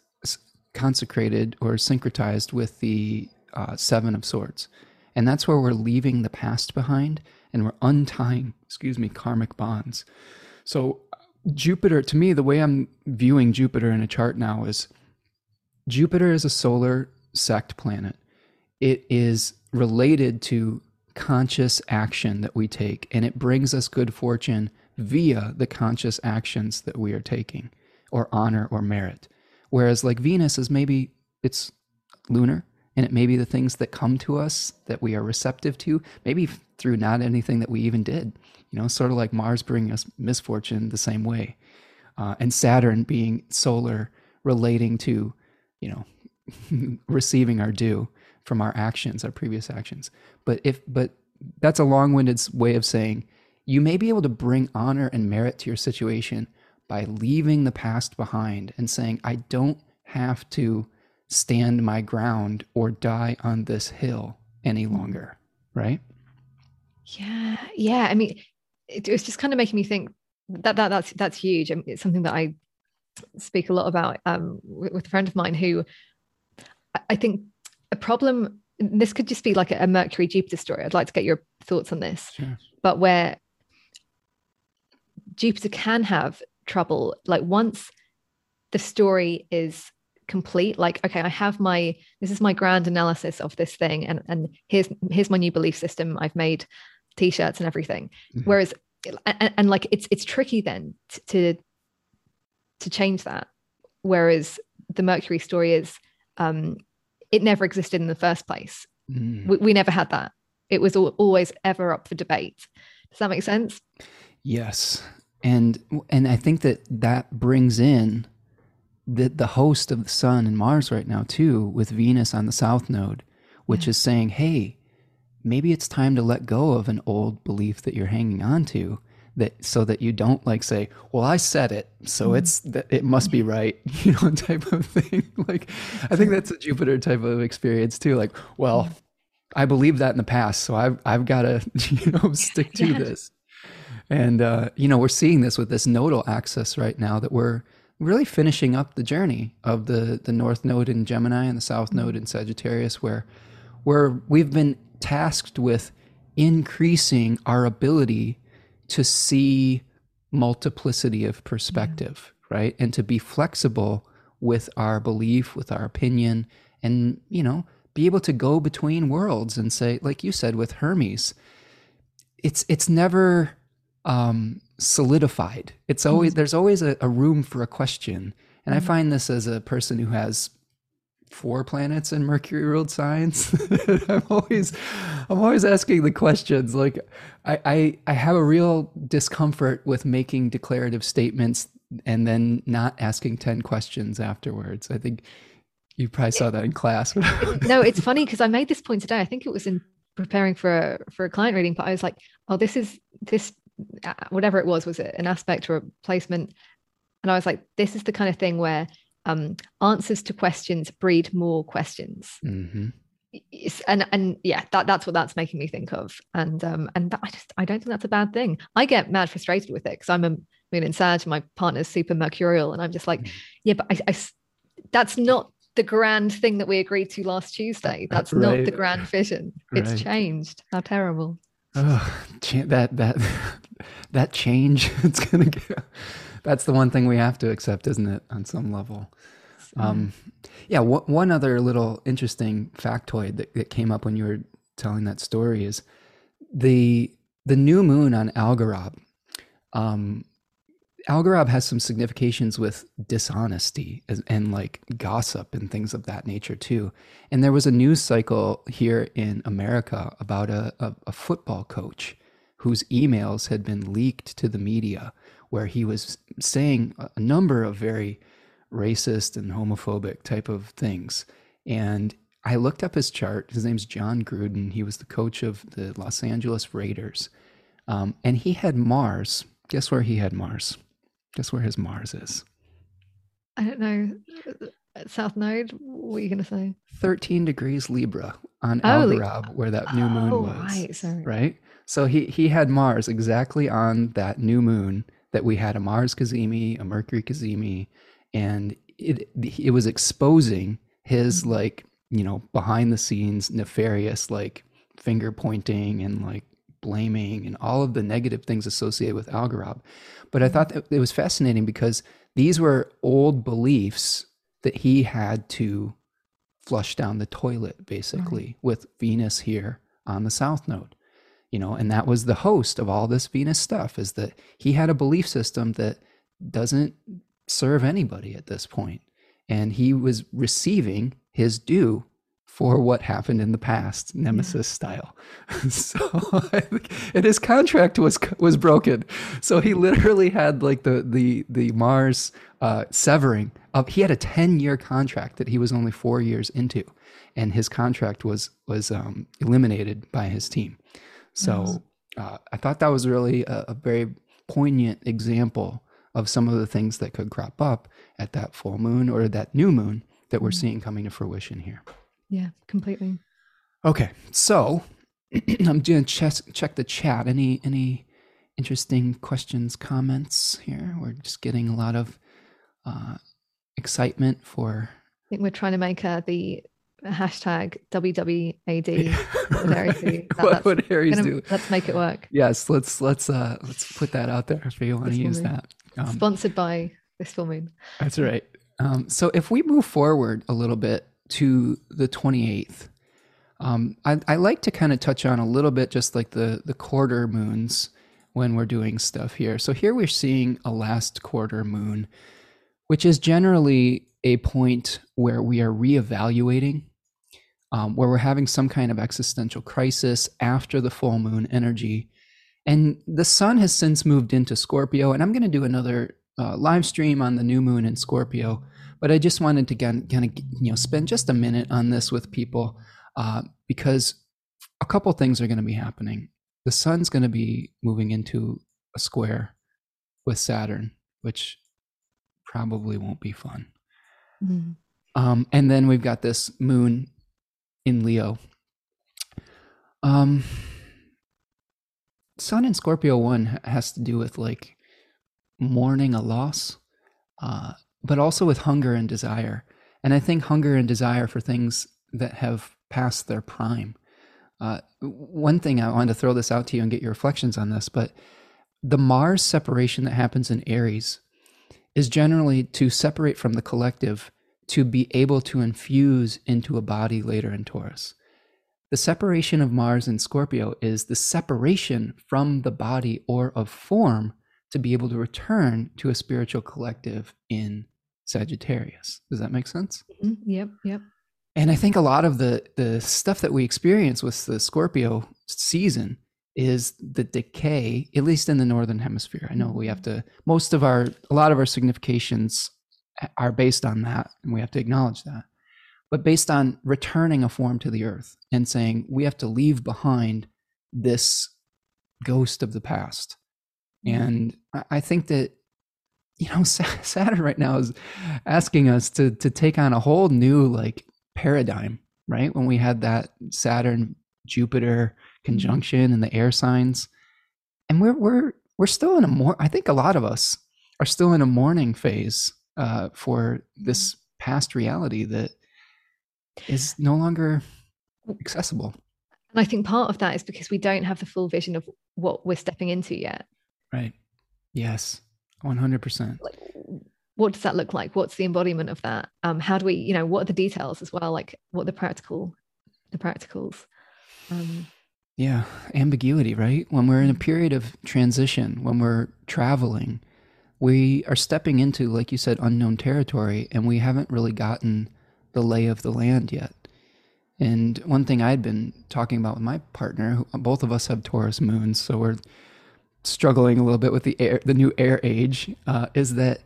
consecrated or syncretized with the uh, Seven of Swords, and that's where we're leaving the past behind and we're untying, excuse me, karmic bonds. So Jupiter, to me, the way I'm viewing Jupiter in a chart now is Jupiter is a solar sect planet. It is related to conscious action that we take, and it brings us good fortune via the conscious actions that we are taking, or honor or merit. Whereas, like Venus is maybe it's lunar, and it may be the things that come to us that we are receptive to, maybe through not anything that we even did you know, sort of like Mars bringing us misfortune the same way. Uh, and Saturn being solar relating to, you know, receiving our due from our actions, our previous actions. But if but that's a long-winded way of saying you may be able to bring honor and merit to your situation by leaving the past behind and saying, I don't have to stand my ground or die on this hill any longer. Right? Yeah. Yeah. I mean, it, it was just kind of making me think that, that that's that's huge. I mean, it's something that I speak a lot about um, with, with a friend of mine who I think a problem this could just be like a, Mercury Jupiter story. I'd like to get your thoughts on this. Sure. But where Jupiter can have trouble, like once the story is complete, like, okay, I have my this is my grand analysis of this thing, and and here's here's my new belief system. I've made t-shirts and everything. Mm-hmm. Whereas and, and, like it's it's tricky then to to change that. Whereas the Mercury story is um it never existed in the first place. Mm. We, we, never had that. It was always ever up for debate. Does that make sense? Yes, and and I think that that brings in the the host of the Sun and Mars right now too, with Venus on the South Node, which yeah. is saying, hey, maybe it's time to let go of an old belief that you're hanging on to that so that you don't like say, "Well, I said it, so mm. it's it must be right," you know, type of thing. like, I think that's a Jupiter type of experience too. Like, well, I believe that in the past, so I've I've got to you know stick to yeah. this. And uh, you know, we're seeing this with this nodal axis right now that we're really finishing up the journey of the the North Node in Gemini and the South Node in Sagittarius, where where we've been tasked with increasing our ability to see multiplicity of perspective, yeah. right? And to be flexible with our belief, with our opinion, and, you know, be able to go between worlds and say, like you said with Hermes, it's it's never um, solidified. It's always mm-hmm. there's always a, a, room for a question, and mm-hmm. I find this as a person who has four planets in Mercury ruled signs. I'm always I'm always asking the questions. Like I, I I have a real discomfort with making declarative statements and then not asking 10 questions afterwards. I think you probably saw that in class. no, it's funny because I made this point today. I think it was in preparing for a, for a client reading, but I was like, oh, this is this uh, whatever it was, was it an aspect or a placement? And I was like, this is the kind of thing where um, answers to questions breed more questions. Mm-hmm. And and yeah, that that's what that's making me think of. And um and that, I just I don't think that's a bad thing. I get mad frustrated with it because I'm a moon in Sag, my partner's super mercurial, and I'm just like, mm-hmm. yeah, but I, I that's not the grand thing that we agreed to last Tuesday. That's right. not the grand vision. It's changed. How terrible. Oh, that that that change. It's gonna get that's the one thing we have to accept, isn't it, on some level? Um, yeah. W- one other little interesting factoid that, that came up when you were telling that story is the the new moon on Algorab. Um, Algorab has some significations with dishonesty and, and, like gossip and things of that nature too. And there was a news cycle here in America about a, a, a football coach whose emails had been leaked to the media where he was saying a number of very racist and homophobic type of things. And I looked up his chart. His name's Jon Gruden. He was the coach of the Los Angeles Raiders. Um, and he had Mars. Guess where he had Mars? Guess where his Mars is? I don't know. South Node? What are you going to say? 13 degrees Libra on oh, Algorab, where that new moon oh, was. Right, sorry. Right? So he, he had Mars exactly on that new moon that we had a Mars cazimi, a Mercury cazimi, and it it was exposing his mm-hmm. like you know behind the scenes nefarious like finger pointing and like blaming and all of the negative things associated with Algorab. But I mm-hmm. thought that it was fascinating because these were old beliefs that he had to flush down the toilet basically right. with Venus here on the south node you know and that was the host of all this venus stuff is that he had a belief system that doesn't serve anybody at this point and he was receiving his due for what happened in the past, Nemesis style. so and his contract was was broken. So he literally had like the the the Mars uh, severing. Of, he had a ten year contract that he was only four years into, and his contract was was um, eliminated by his team. So uh, I thought that was really a, a very poignant example of some of the things that could crop up at that full moon or that new moon that we're mm-hmm. seeing coming to fruition here. Yeah, completely. Okay, so I'm doing check check the chat. Any any interesting questions, comments here? We're just getting a lot of uh, excitement for. I think we're trying to make uh, the hashtag WWAD. What would Aries do? What would Aries gonna, do? Let's make it work. Yes, let's let's uh let's put that out there if you want to use moon. that. Um, Sponsored by this full moon. That's right. Um, so if we move forward a little bit to the 28th. Um, I, I, like to kind of touch on a little bit just like the, the quarter moons when we're doing stuff here. So here we're seeing a last quarter moon, which is generally a point where we are reevaluating, um, where we're having some kind of existential crisis after the full moon energy. And the sun has since moved into Scorpio, and I'm going to do another uh, live stream on the new moon in Scorpio but I just wanted to kind of you know spend just a minute on this with people uh, because a couple things are going to be happening. The sun's going to be moving into a square with Saturn, which probably won't be fun. Mm-hmm. Um, and then we've got this moon in Leo. Um, Sun in Scorpio one has to do with like mourning a loss, uh, but also with hunger and desire. And I think hunger and desire for things that have passed their prime. Uh, one thing I wanted to throw this out to you and get your reflections on this, but the Mars separation that happens in Aries is generally to separate from the collective to be able to infuse into a body later in Taurus. The separation of Mars in Scorpio is the separation from the body or of form to be able to return to a spiritual collective in Sagittarius. Does that make sense? Mm-hmm. Yep, yep. And I think a lot of the the stuff that we experience with the Scorpio season is the decay, at least in the northern hemisphere. I know we have to most of our a lot of our significations are based on that, and we have to acknowledge that. But based on returning a form to the earth and saying we have to leave behind this ghost of the past. Mm-hmm. And I think that you know saturn right now is asking us to to take on a whole new like paradigm right when we had that saturn jupiter conjunction and the air signs and we're we're we're still in a more i think a lot of us are still in a mourning phase uh, for this past reality that is no longer accessible and i think part of that is because we don't have the full vision of what we're stepping into yet right yes 100%. Like, what does that look like? What's the embodiment of that? Um, how do we, you know, what are the details as well? Like what the practical, the practicals. Um, yeah, ambiguity, right? When we're in a mm. period of transition, when we're traveling, we are stepping into, like you said, unknown territory, and we haven't really gotten the lay of the land yet. And one thing I'd been talking about with my partner, both of us have Taurus moons, so we're struggling a little bit with the air, the new air age, uh, is that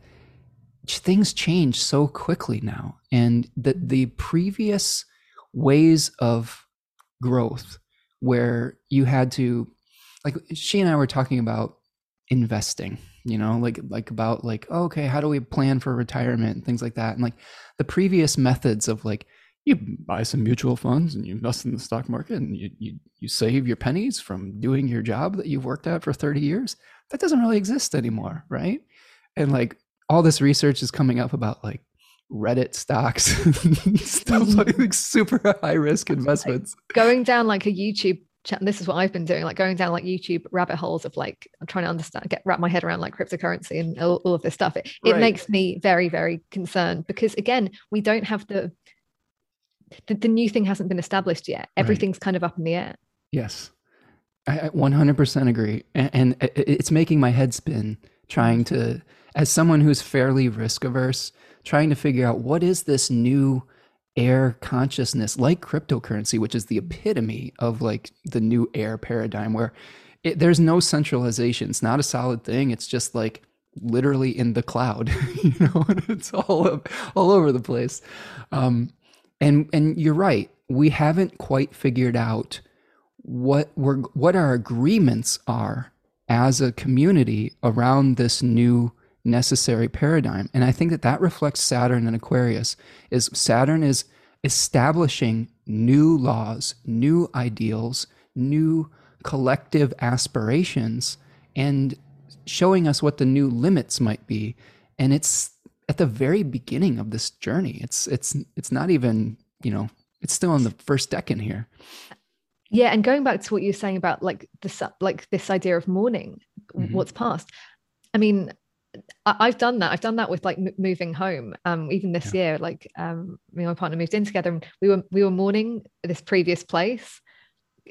things change so quickly now, and that the previous ways of growth, where you had to, like she and I were talking about investing, you know, like like about like oh, okay, how do we plan for retirement and things like that, and like the previous methods of like you buy some mutual funds and you invest in the stock market and you, you, you save your pennies from doing your job that you've worked at for 30 years that doesn't really exist anymore right? And like all this research is coming up about like reddit stocks stuff mm-hmm. like, super high risk investments going down like a youtube chat, this is what I've been doing, like going down like YouTube rabbit holes of like I'm trying to understand, get wrap my head around like cryptocurrency and all, all of this stuff. It, right. makes me very, very concerned because again, we don't have the the, the new thing hasn't been established yet. Everything's right. kind of up in the air. Yes, I 100% agree, and, and it's making my head spin trying to, as someone who's fairly risk averse, trying to figure out what is this new air consciousness like cryptocurrency which is the epitome of like the new air paradigm where it, there's no centralization. It's not a solid thing. It's just like literally in the cloud you know? It's all all over the place. Um, and and you're right. We haven't quite figured out what we're what our agreements are as a community around this new necessary paradigm. And i think that that reflects saturn and aquarius is saturn is establishing new laws new ideals new collective aspirations and showing us what the new limits might be. And it's at the very beginning of this journey. It's it's it's not even you know it's still in the first decade here. Yeah and going back to what you were saying about like this like this idea of mourning mm-hmm. what's past i mean I, have done that. I've done that with like m- moving home. Um, even this yeah. year, like um, me and my partner moved in together, and we were we were mourning this previous place.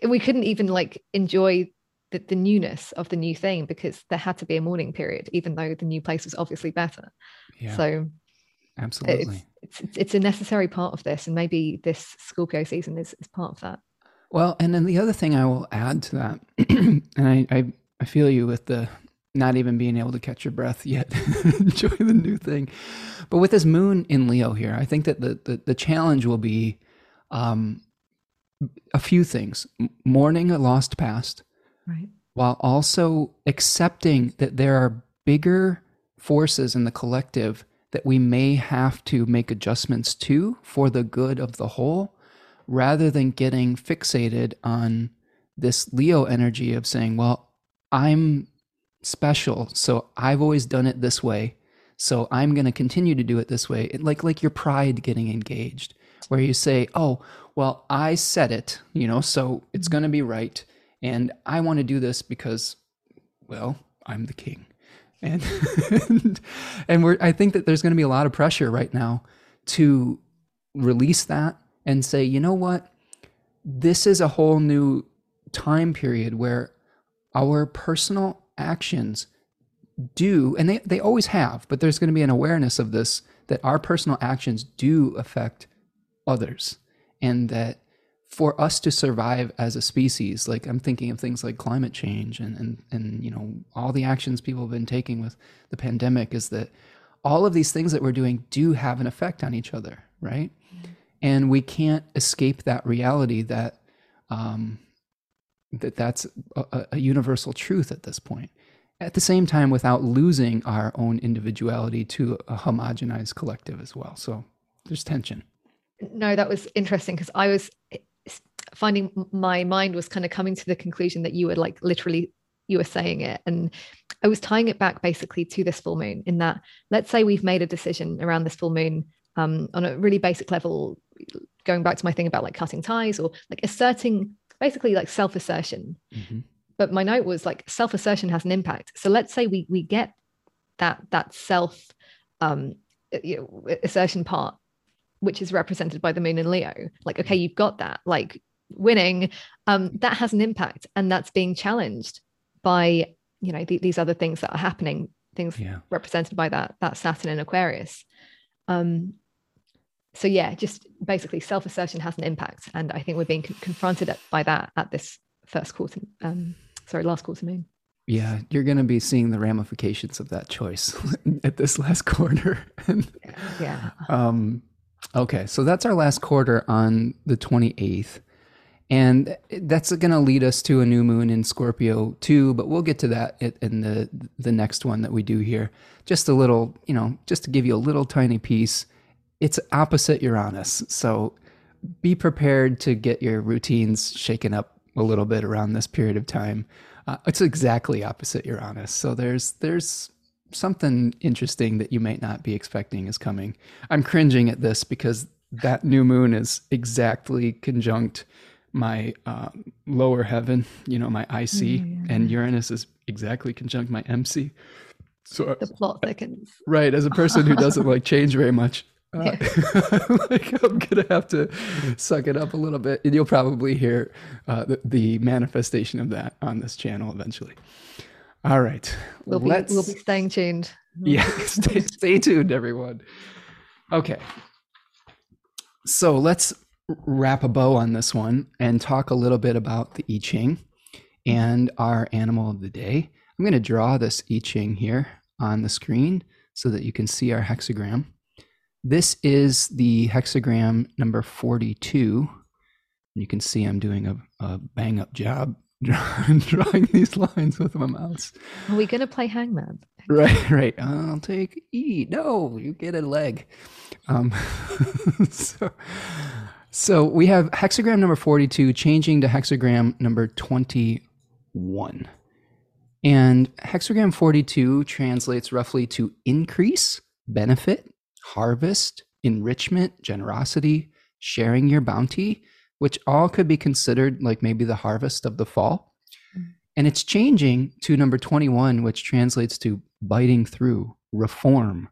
We couldn't even like enjoy the, the newness of the new thing because there had to be a mourning period, even though the new place was obviously better. Yeah. So, absolutely, it's, it's, it's a necessary part of this, and maybe this Scorpio season is is part of that. Well, and then the other thing I will add to that, and I, I, I feel you with the not even being able to catch your breath yet, enjoy the new thing. But with this moon in Leo here, I think that the the, the challenge will be um, a few things: mourning a lost past, right, while also accepting that there are bigger forces in the collective that we may have to make adjustments to for the good of the whole rather than getting fixated on this Leo energy of saying, well, I'm special, so I've always done it this way. So I'm going to continue to do it this way. It, like like your pride getting engaged, where you say, "Oh, well, I said it, you know, so it's going to be right, and I want to do this because, well, I'm the king." And and, and we're I think that there's going to be a lot of pressure right now to release that and say, you know what? This is a whole new time period where our personal actions do, and they, they always have, but there's going to be an awareness of this that our personal actions do affect others. And that for us to survive as a species, like I'm thinking of things like climate change and, and, and you know, all the actions people have been taking with the pandemic is that all of these things that we're doing do have an effect on each other, right? and we can't escape that reality that um, that that's a, a, universal truth at this point. At the same time, without losing our own individuality to a homogenized collective as well. So there's tension. No, that was interesting because I was finding my mind was kind of coming to the conclusion that you were like literally you were saying it and i was tying it back basically to this full moon in that let's say we've made a decision around this full moon um, on a really basic level going back to my thing about like cutting ties or like asserting basically like self-assertion. Mm-hmm. but my note was like self-assertion has an impact. So let's say we we get that that self um you know, assertion part which is represented by the moon in leo. Like okay you've got that. Like winning. Um that has an impact and that's being challenged by you know th- these other things that are happening things yeah. represented by that that saturn in aquarius. Um so yeah, just basically self-assertion has an impact, and I think we're being con- confronted by that at this first quarter, um, sorry, last quarter moon. Yeah, you're going to be seeing the ramifications of that choice at this last quarter. yeah. Um, okay, so that's our last quarter on the 28th. And that's going to lead us to a new moon in Scorpio too, but we'll get to that in the the next one that we do here. Just a little, you know, just to give you a little tiny piece it's opposite Uranus. So be prepared to get your routines shaken up a little bit around this period of time. Uh, it's exactly opposite Uranus. So there's there's something interesting that you might not be expecting is coming. I'm cringing at this because that new moon is exactly conjunct my uh, lower heaven, you know, my IC, mm-hmm. and Uranus is exactly conjunct my MC. So the plot thickens. Right, as a person who doesn't like change very much, uh, like I'm gonna have to suck it up a little bit, and you'll probably hear uh, the, the, manifestation of that on this channel eventually. All right, we'll be we'll be staying tuned. Yeah, stay, stay tuned, everyone. Okay, So let's wrap a bow on this one and talk a little bit about the I Ching and our animal of the day. I'm going to draw this I Ching here on the screen so that you can see our hexagram. This is the hexagram number 42. You can see I'm doing a, a bang up job drawing these lines with my mouse. Are we going to play hangman? Right, right. I'll take E. No, you get a leg. Um, so, so we have hexagram number 42 changing to hexagram number 21. And hexagram 42 translates roughly to increase, benefit, harvest, enrichment, generosity, sharing your bounty, which all could be considered like maybe the harvest of the fall. Mm. And it's changing to number 21, which translates to biting through, reform,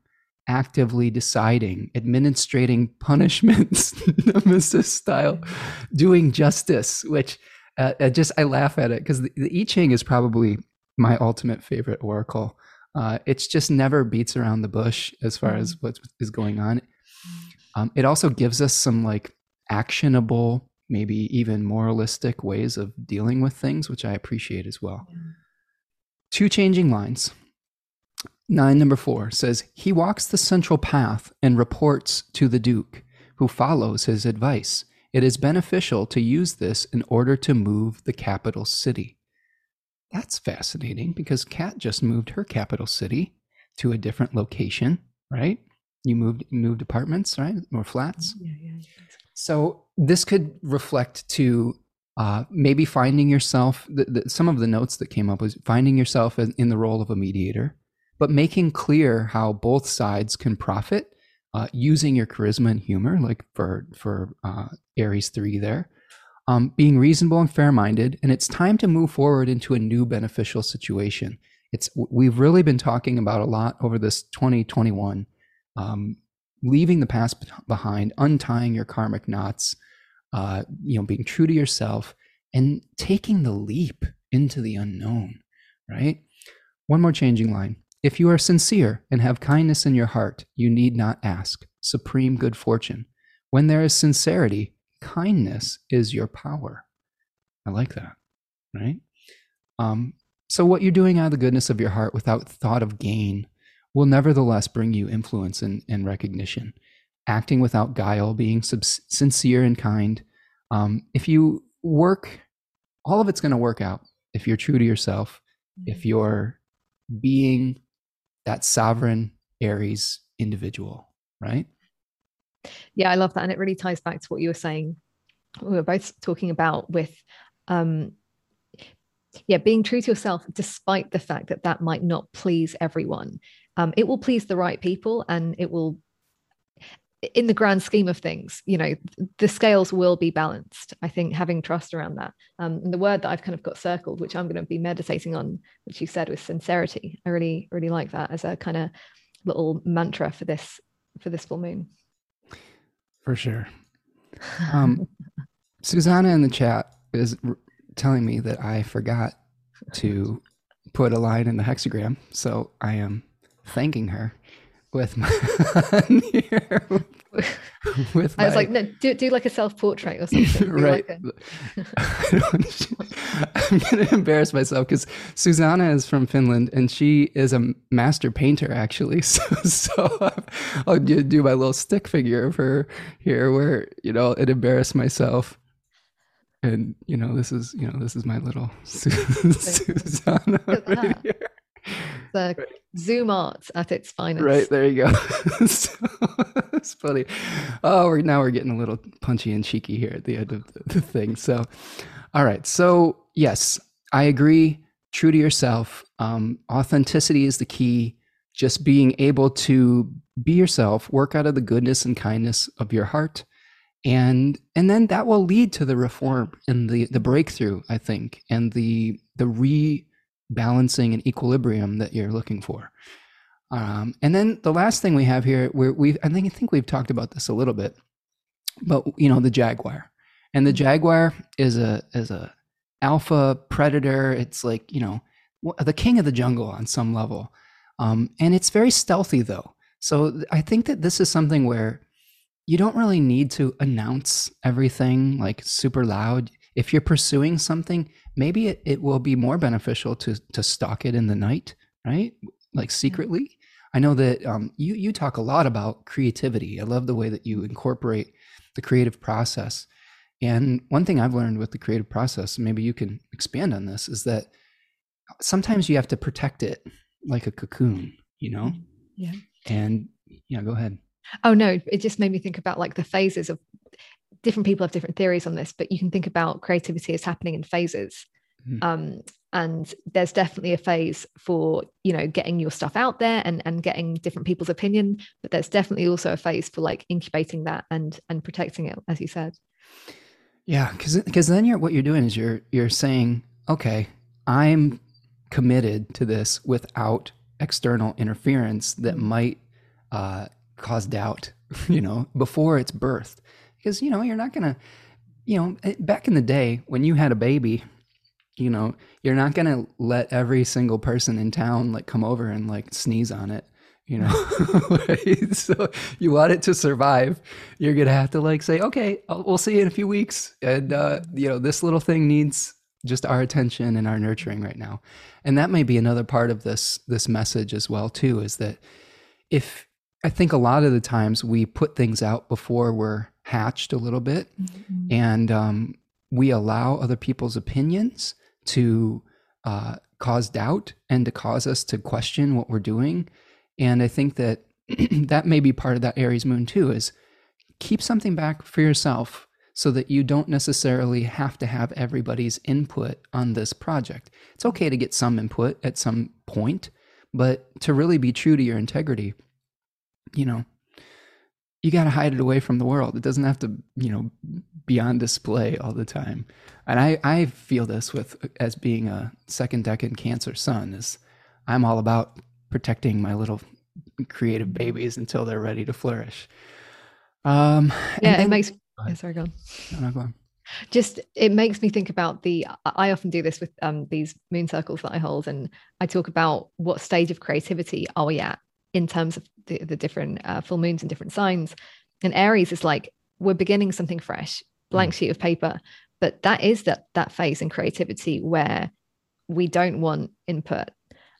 actively deciding, administrating punishments, nemesis style, doing justice, which uh, I just I laugh at it because the, the I Ching is probably my ultimate favorite oracle. Uh, it's just never beats around the bush as far as mm-hmm. what is going on. Um, it also gives us some like actionable, maybe even moralistic ways of dealing with things, which I appreciate as well. Two changing lines. 9 number 4 says, He walks the central path and reports to the Duke, who follows his advice. It is beneficial to use this in order to move the capital city. That's fascinating because Kat just moved her capital city to a different location, right? You moved moved apartments, right, or flats. Yeah, yeah, yeah. So this could reflect to uh, maybe finding yourself. The, the, some of the notes that came up was finding yourself in, in the role of a mediator, but making clear how both sides can profit uh, using your charisma and humor, like for for uh, Aries three there, um, being reasonable and fair minded, and it's time to move forward into a new beneficial situation. It's we've really been talking about a lot over this 2021, um, leaving the past behind, untying your karmic knots, uh, you know, being true to yourself, and taking the leap into the unknown. Right. One more changing line. If you are sincere and have kindness in your heart, you need not ask. Supreme good fortune. When there is sincerity, kindness is your power. I like that, right? Um, so, what you're doing out of the goodness of your heart without thought of gain will nevertheless bring you influence and, and recognition. Acting without guile, being sub- sincere and kind. Um, if you work, all of it's going to work out if you're true to yourself, if mm-hmm. you're being that sovereign Aries individual, right? Yeah, I love that. And it really ties back to what you were saying. We were both talking about with, um, yeah, being true to yourself, despite the fact that that might not please everyone. Um, it will please the right people and it will in the grand scheme of things, you know, the scales will be balanced. I think having trust around that. Um, and the word that I've kind of got circled, which I'm going to be meditating on, which you said was sincerity. I really, really like that as a kind of little mantra for this for this full moon. For sure. Um, Susanna in the chat is r- telling me that I forgot to put a line in the hexagram, so I am thanking her with my here. with I was like, no, do, do like a self portrait or something. right. Like I'm going to embarrass myself because Susanna is from Finland and she is a master painter, actually. So, so I'll do my little stick figure of her here where, you know, it embarrassed myself. And, you know, this is, you know, this is my little Susanna right uh-huh. here the right. Zoom art at its finest. Right there, you go. so, it's funny. Oh, we're now we're getting a little punchy and cheeky here at the end of the, the thing. So, all right. So yes, I agree. True to yourself. Um, authenticity is the key. Just being able to be yourself, work out of the goodness and kindness of your heart, and and then that will lead to the reform and the the breakthrough. I think, and the the re balancing and equilibrium that you're looking for. Um, and then the last thing we have here, we I think I think we've talked about this a little bit, but you know the jaguar, and the jaguar is a is a alpha predator. It's like you know the king of the jungle on some level, um, and it's very stealthy though. So I think that this is something where you don't really need to announce everything like super loud. If you're pursuing something, maybe it, it will be more beneficial to to stalk it in the night, right? Like secretly. I know that um, you you talk a lot about creativity. I love the way that you incorporate the creative process. And one thing I've learned with the creative process, maybe you can expand on this, is that sometimes you have to protect it like a cocoon, you know? Yeah. And yeah, go ahead. Oh no, it just made me think about like the phases of different people have different theories on this, but you can think about creativity as happening in phases. Mm-hmm. Um, and there's definitely a phase for you know getting your stuff out there and and getting different people's opinion but there's definitely also a phase for like incubating that and and protecting it as you said yeah because because then you're what you're doing is you're you're saying okay i'm committed to this without external interference that might uh, cause doubt you know before it's birthed because you know you're not gonna you know back in the day when you had a baby you know, you're not going to let every single person in town like come over and like sneeze on it, you know. so you want it to survive, you're going to have to like say, "Okay, I'll, we'll see you in a few weeks." And uh, you know, this little thing needs just our attention and our nurturing right now. And that may be another part of this this message as well too is that if I think a lot of the times we put things out before we're hatched a little bit mm-hmm. and um, we allow other people's opinions to uh, cause doubt and to cause us to question what we're doing. And I think that that may be part of that Aries moon too is keep something back for yourself so that you don't necessarily have to have everybody's input on this project. It's okay to get some input at some point, but to really be true to your integrity, you know, you got to hide it away from the world. It doesn't have to, you know, be on display all the time. And I, I feel this with as being a second decan Cancer son is I'm all about protecting my little creative babies until they're ready to flourish. Um, yeah, then, it makes. Yeah, sorry, go on. No, no, go on. Just it makes me think about the. I often do this with um, these moon circles that I hold, and I talk about what stage of creativity are we at in terms of the, the different uh, full moons and different signs. And Aries is like we're beginning something fresh, blank mm. sheet of paper. But that is that that phase in creativity where we don't want input.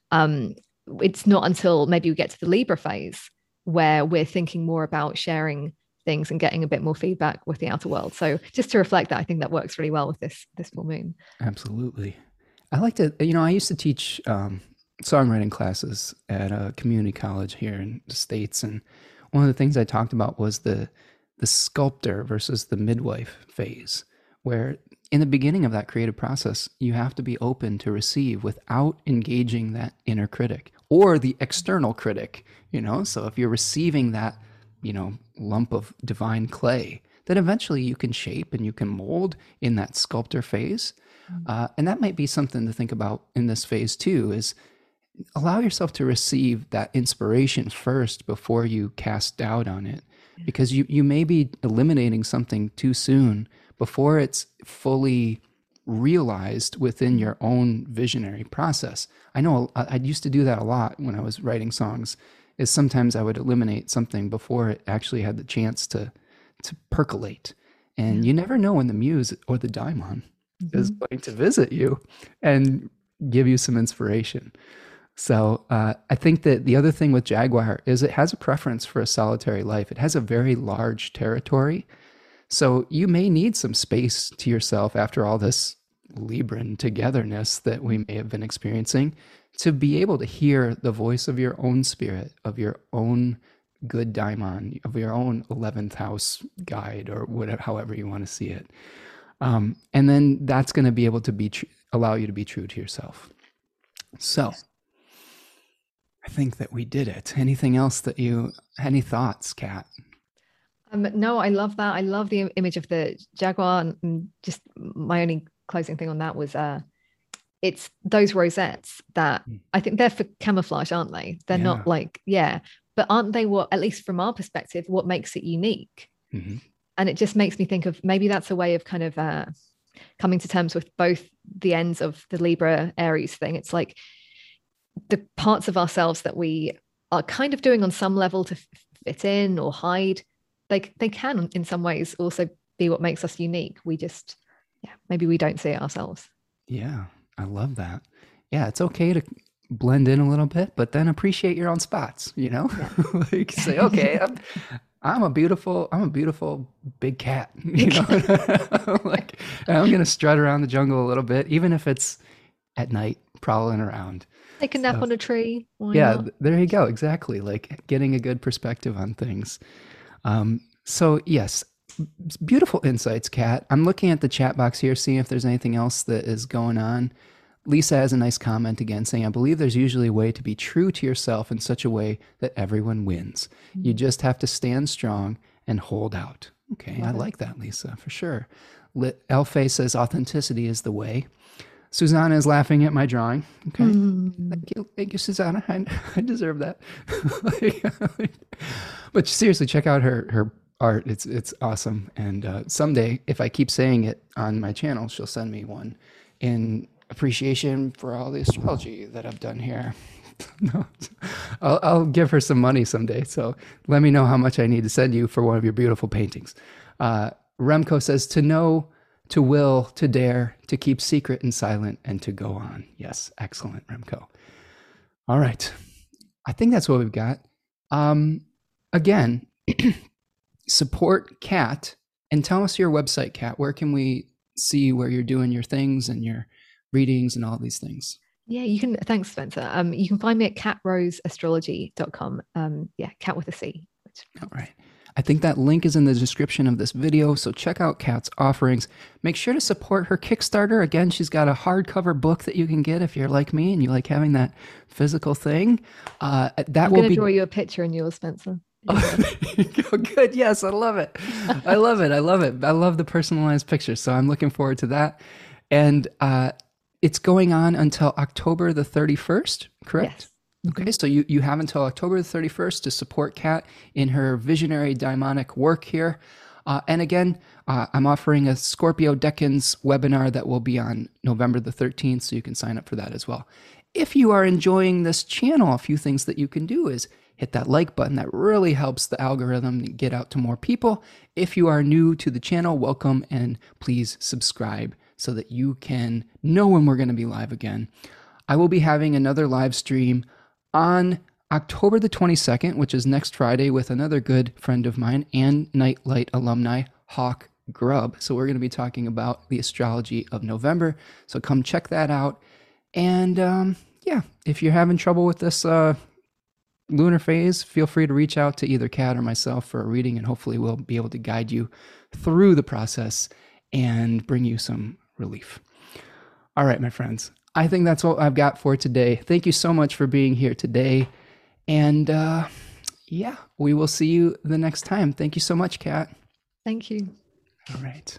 Um, it's not until maybe we get to the Libra phase where we're thinking more about sharing things and getting a bit more feedback with the outer world. So just to reflect that, I think that works really well with this this full moon. Absolutely. I like to, you know, I used to teach um, songwriting classes at a community college here in the states, and one of the things I talked about was the the sculptor versus the midwife phase, where in the beginning of that creative process, you have to be open to receive without engaging that inner critic or the external critic, you know? So if you're receiving that, you know, lump of divine clay, then eventually you can shape and you can mold in that sculptor phase. Mm-hmm. Uh, and that might be something to think about in this phase too is allow yourself to receive that inspiration first before you cast doubt on it because you, you may be eliminating something too soon before it's fully realized within your own visionary process. I know I, I used to do that a lot when I was writing songs is sometimes I would eliminate something before it actually had the chance to to percolate. And you never know when the muse or the daimon mm-hmm. is going to visit you and give you some inspiration. So uh, I think that the other thing with Jaguar is it has a preference for a solitary life. It has a very large territory. So you may need some space to yourself after all this Libran togetherness that we may have been experiencing to be able to hear the voice of your own spirit, of your own good daimon, of your own 11th house guide, or whatever, however you want to see it. Um, and then that's going to be able to be tr- allow you to be true to yourself. So I think that we did it. Anything else that you, any thoughts, Kat? Um, no, I love that. I love the image of the jaguar. And just my only closing thing on that was uh, it's those rosettes that mm. I think they're for camouflage, aren't they? They're yeah. not like, yeah, but aren't they what, at least from our perspective, what makes it unique? Mm-hmm. And it just makes me think of maybe that's a way of kind of uh, coming to terms with both the ends of the Libra Aries thing. It's like the parts of ourselves that we are kind of doing on some level to fit in or hide they they can in some ways also be what makes us unique. We just yeah, maybe we don't see it ourselves. Yeah, I love that. Yeah, it's okay to blend in a little bit, but then appreciate your own spots, you know? Yeah. like say, okay, I'm, I'm, a beautiful, I'm a beautiful big cat, you know? like I'm going to strut around the jungle a little bit, even if it's at night prowling around. Take a nap on a tree. yeah, not? there you go. Exactly. Like getting a good perspective on things. Um, so yes, beautiful insights, Kat. I'm looking at the chat box here, seeing if there's anything else that is going on. Lisa has a nice comment again saying, I believe there's usually a way to be true to yourself in such a way that everyone wins. Mm-hmm. You just have to stand strong and hold out. Okay, I like that, Lisa, for sure. Elfe says authenticity is the way. Susanna is laughing at my drawing. Okay. Mm. Thank you. Thank you, Susanna. I, I deserve that. but seriously, check out her her art. It's it's awesome. And uh, someday, if I keep saying it on my channel, she'll send me one in appreciation for all the astrology that I've done here. no, I'll, I'll, give her some money someday. So let me know how much I need to send you for one of your beautiful paintings. Uh, Remco says to know, to will, to dare, to keep secret and silent, and to go on. Yes, excellent, Remco. All right, I think that's what we've got. Um, again, support CAT and tell us your website, CAT. Where can we see where you're doing your things and your readings and all these things. Yeah, you can. Thanks, Spencer. Um, you can find me at catroseastrology.com. Um, yeah, cat with a C. All right. I think that link is in the description of this video, so check out Kat's offerings. Make sure to support her Kickstarter. Again, she's got a hardcover book that you can get if you're like me and you like having that physical thing. Uh, that I'm will be. draw you a picture in yours, Spencer. Oh, good. Yes, I love it. I love it. I love it. I love the personalized picture. So I'm looking forward to that. And uh, it's going on until October the 31st, correct? Yes. Okay, so you, you have until October the 31st to support Kat in her visionary daimonic work here. Uh, and again, uh, I'm offering a Scorpio Decans webinar that will be on November the 13th, so you can sign up for that as well. If you are enjoying this channel, a few things that you can do is hit that like button. That really helps the algorithm get out to more people. If you are new to the channel, welcome and please subscribe so that you can know when we're going to be live again. I will be having another live stream on October the 22nd, which is next Friday, with another good friend of mine and Nightlight alumni, Hawk Grubb. So we're going to be talking about the astrology of November. So come check that out. And um, yeah, if you're having trouble with this uh, lunar phase, feel free to reach out to either Kat or myself for a reading, and hopefully we'll be able to guide you through the process and bring you some relief. All right, my friends, I think that's what I've got for today. Thank you so much for being here today. And uh, yeah, we will see you the next time. Thank you so much, Kat. Thank you. All right.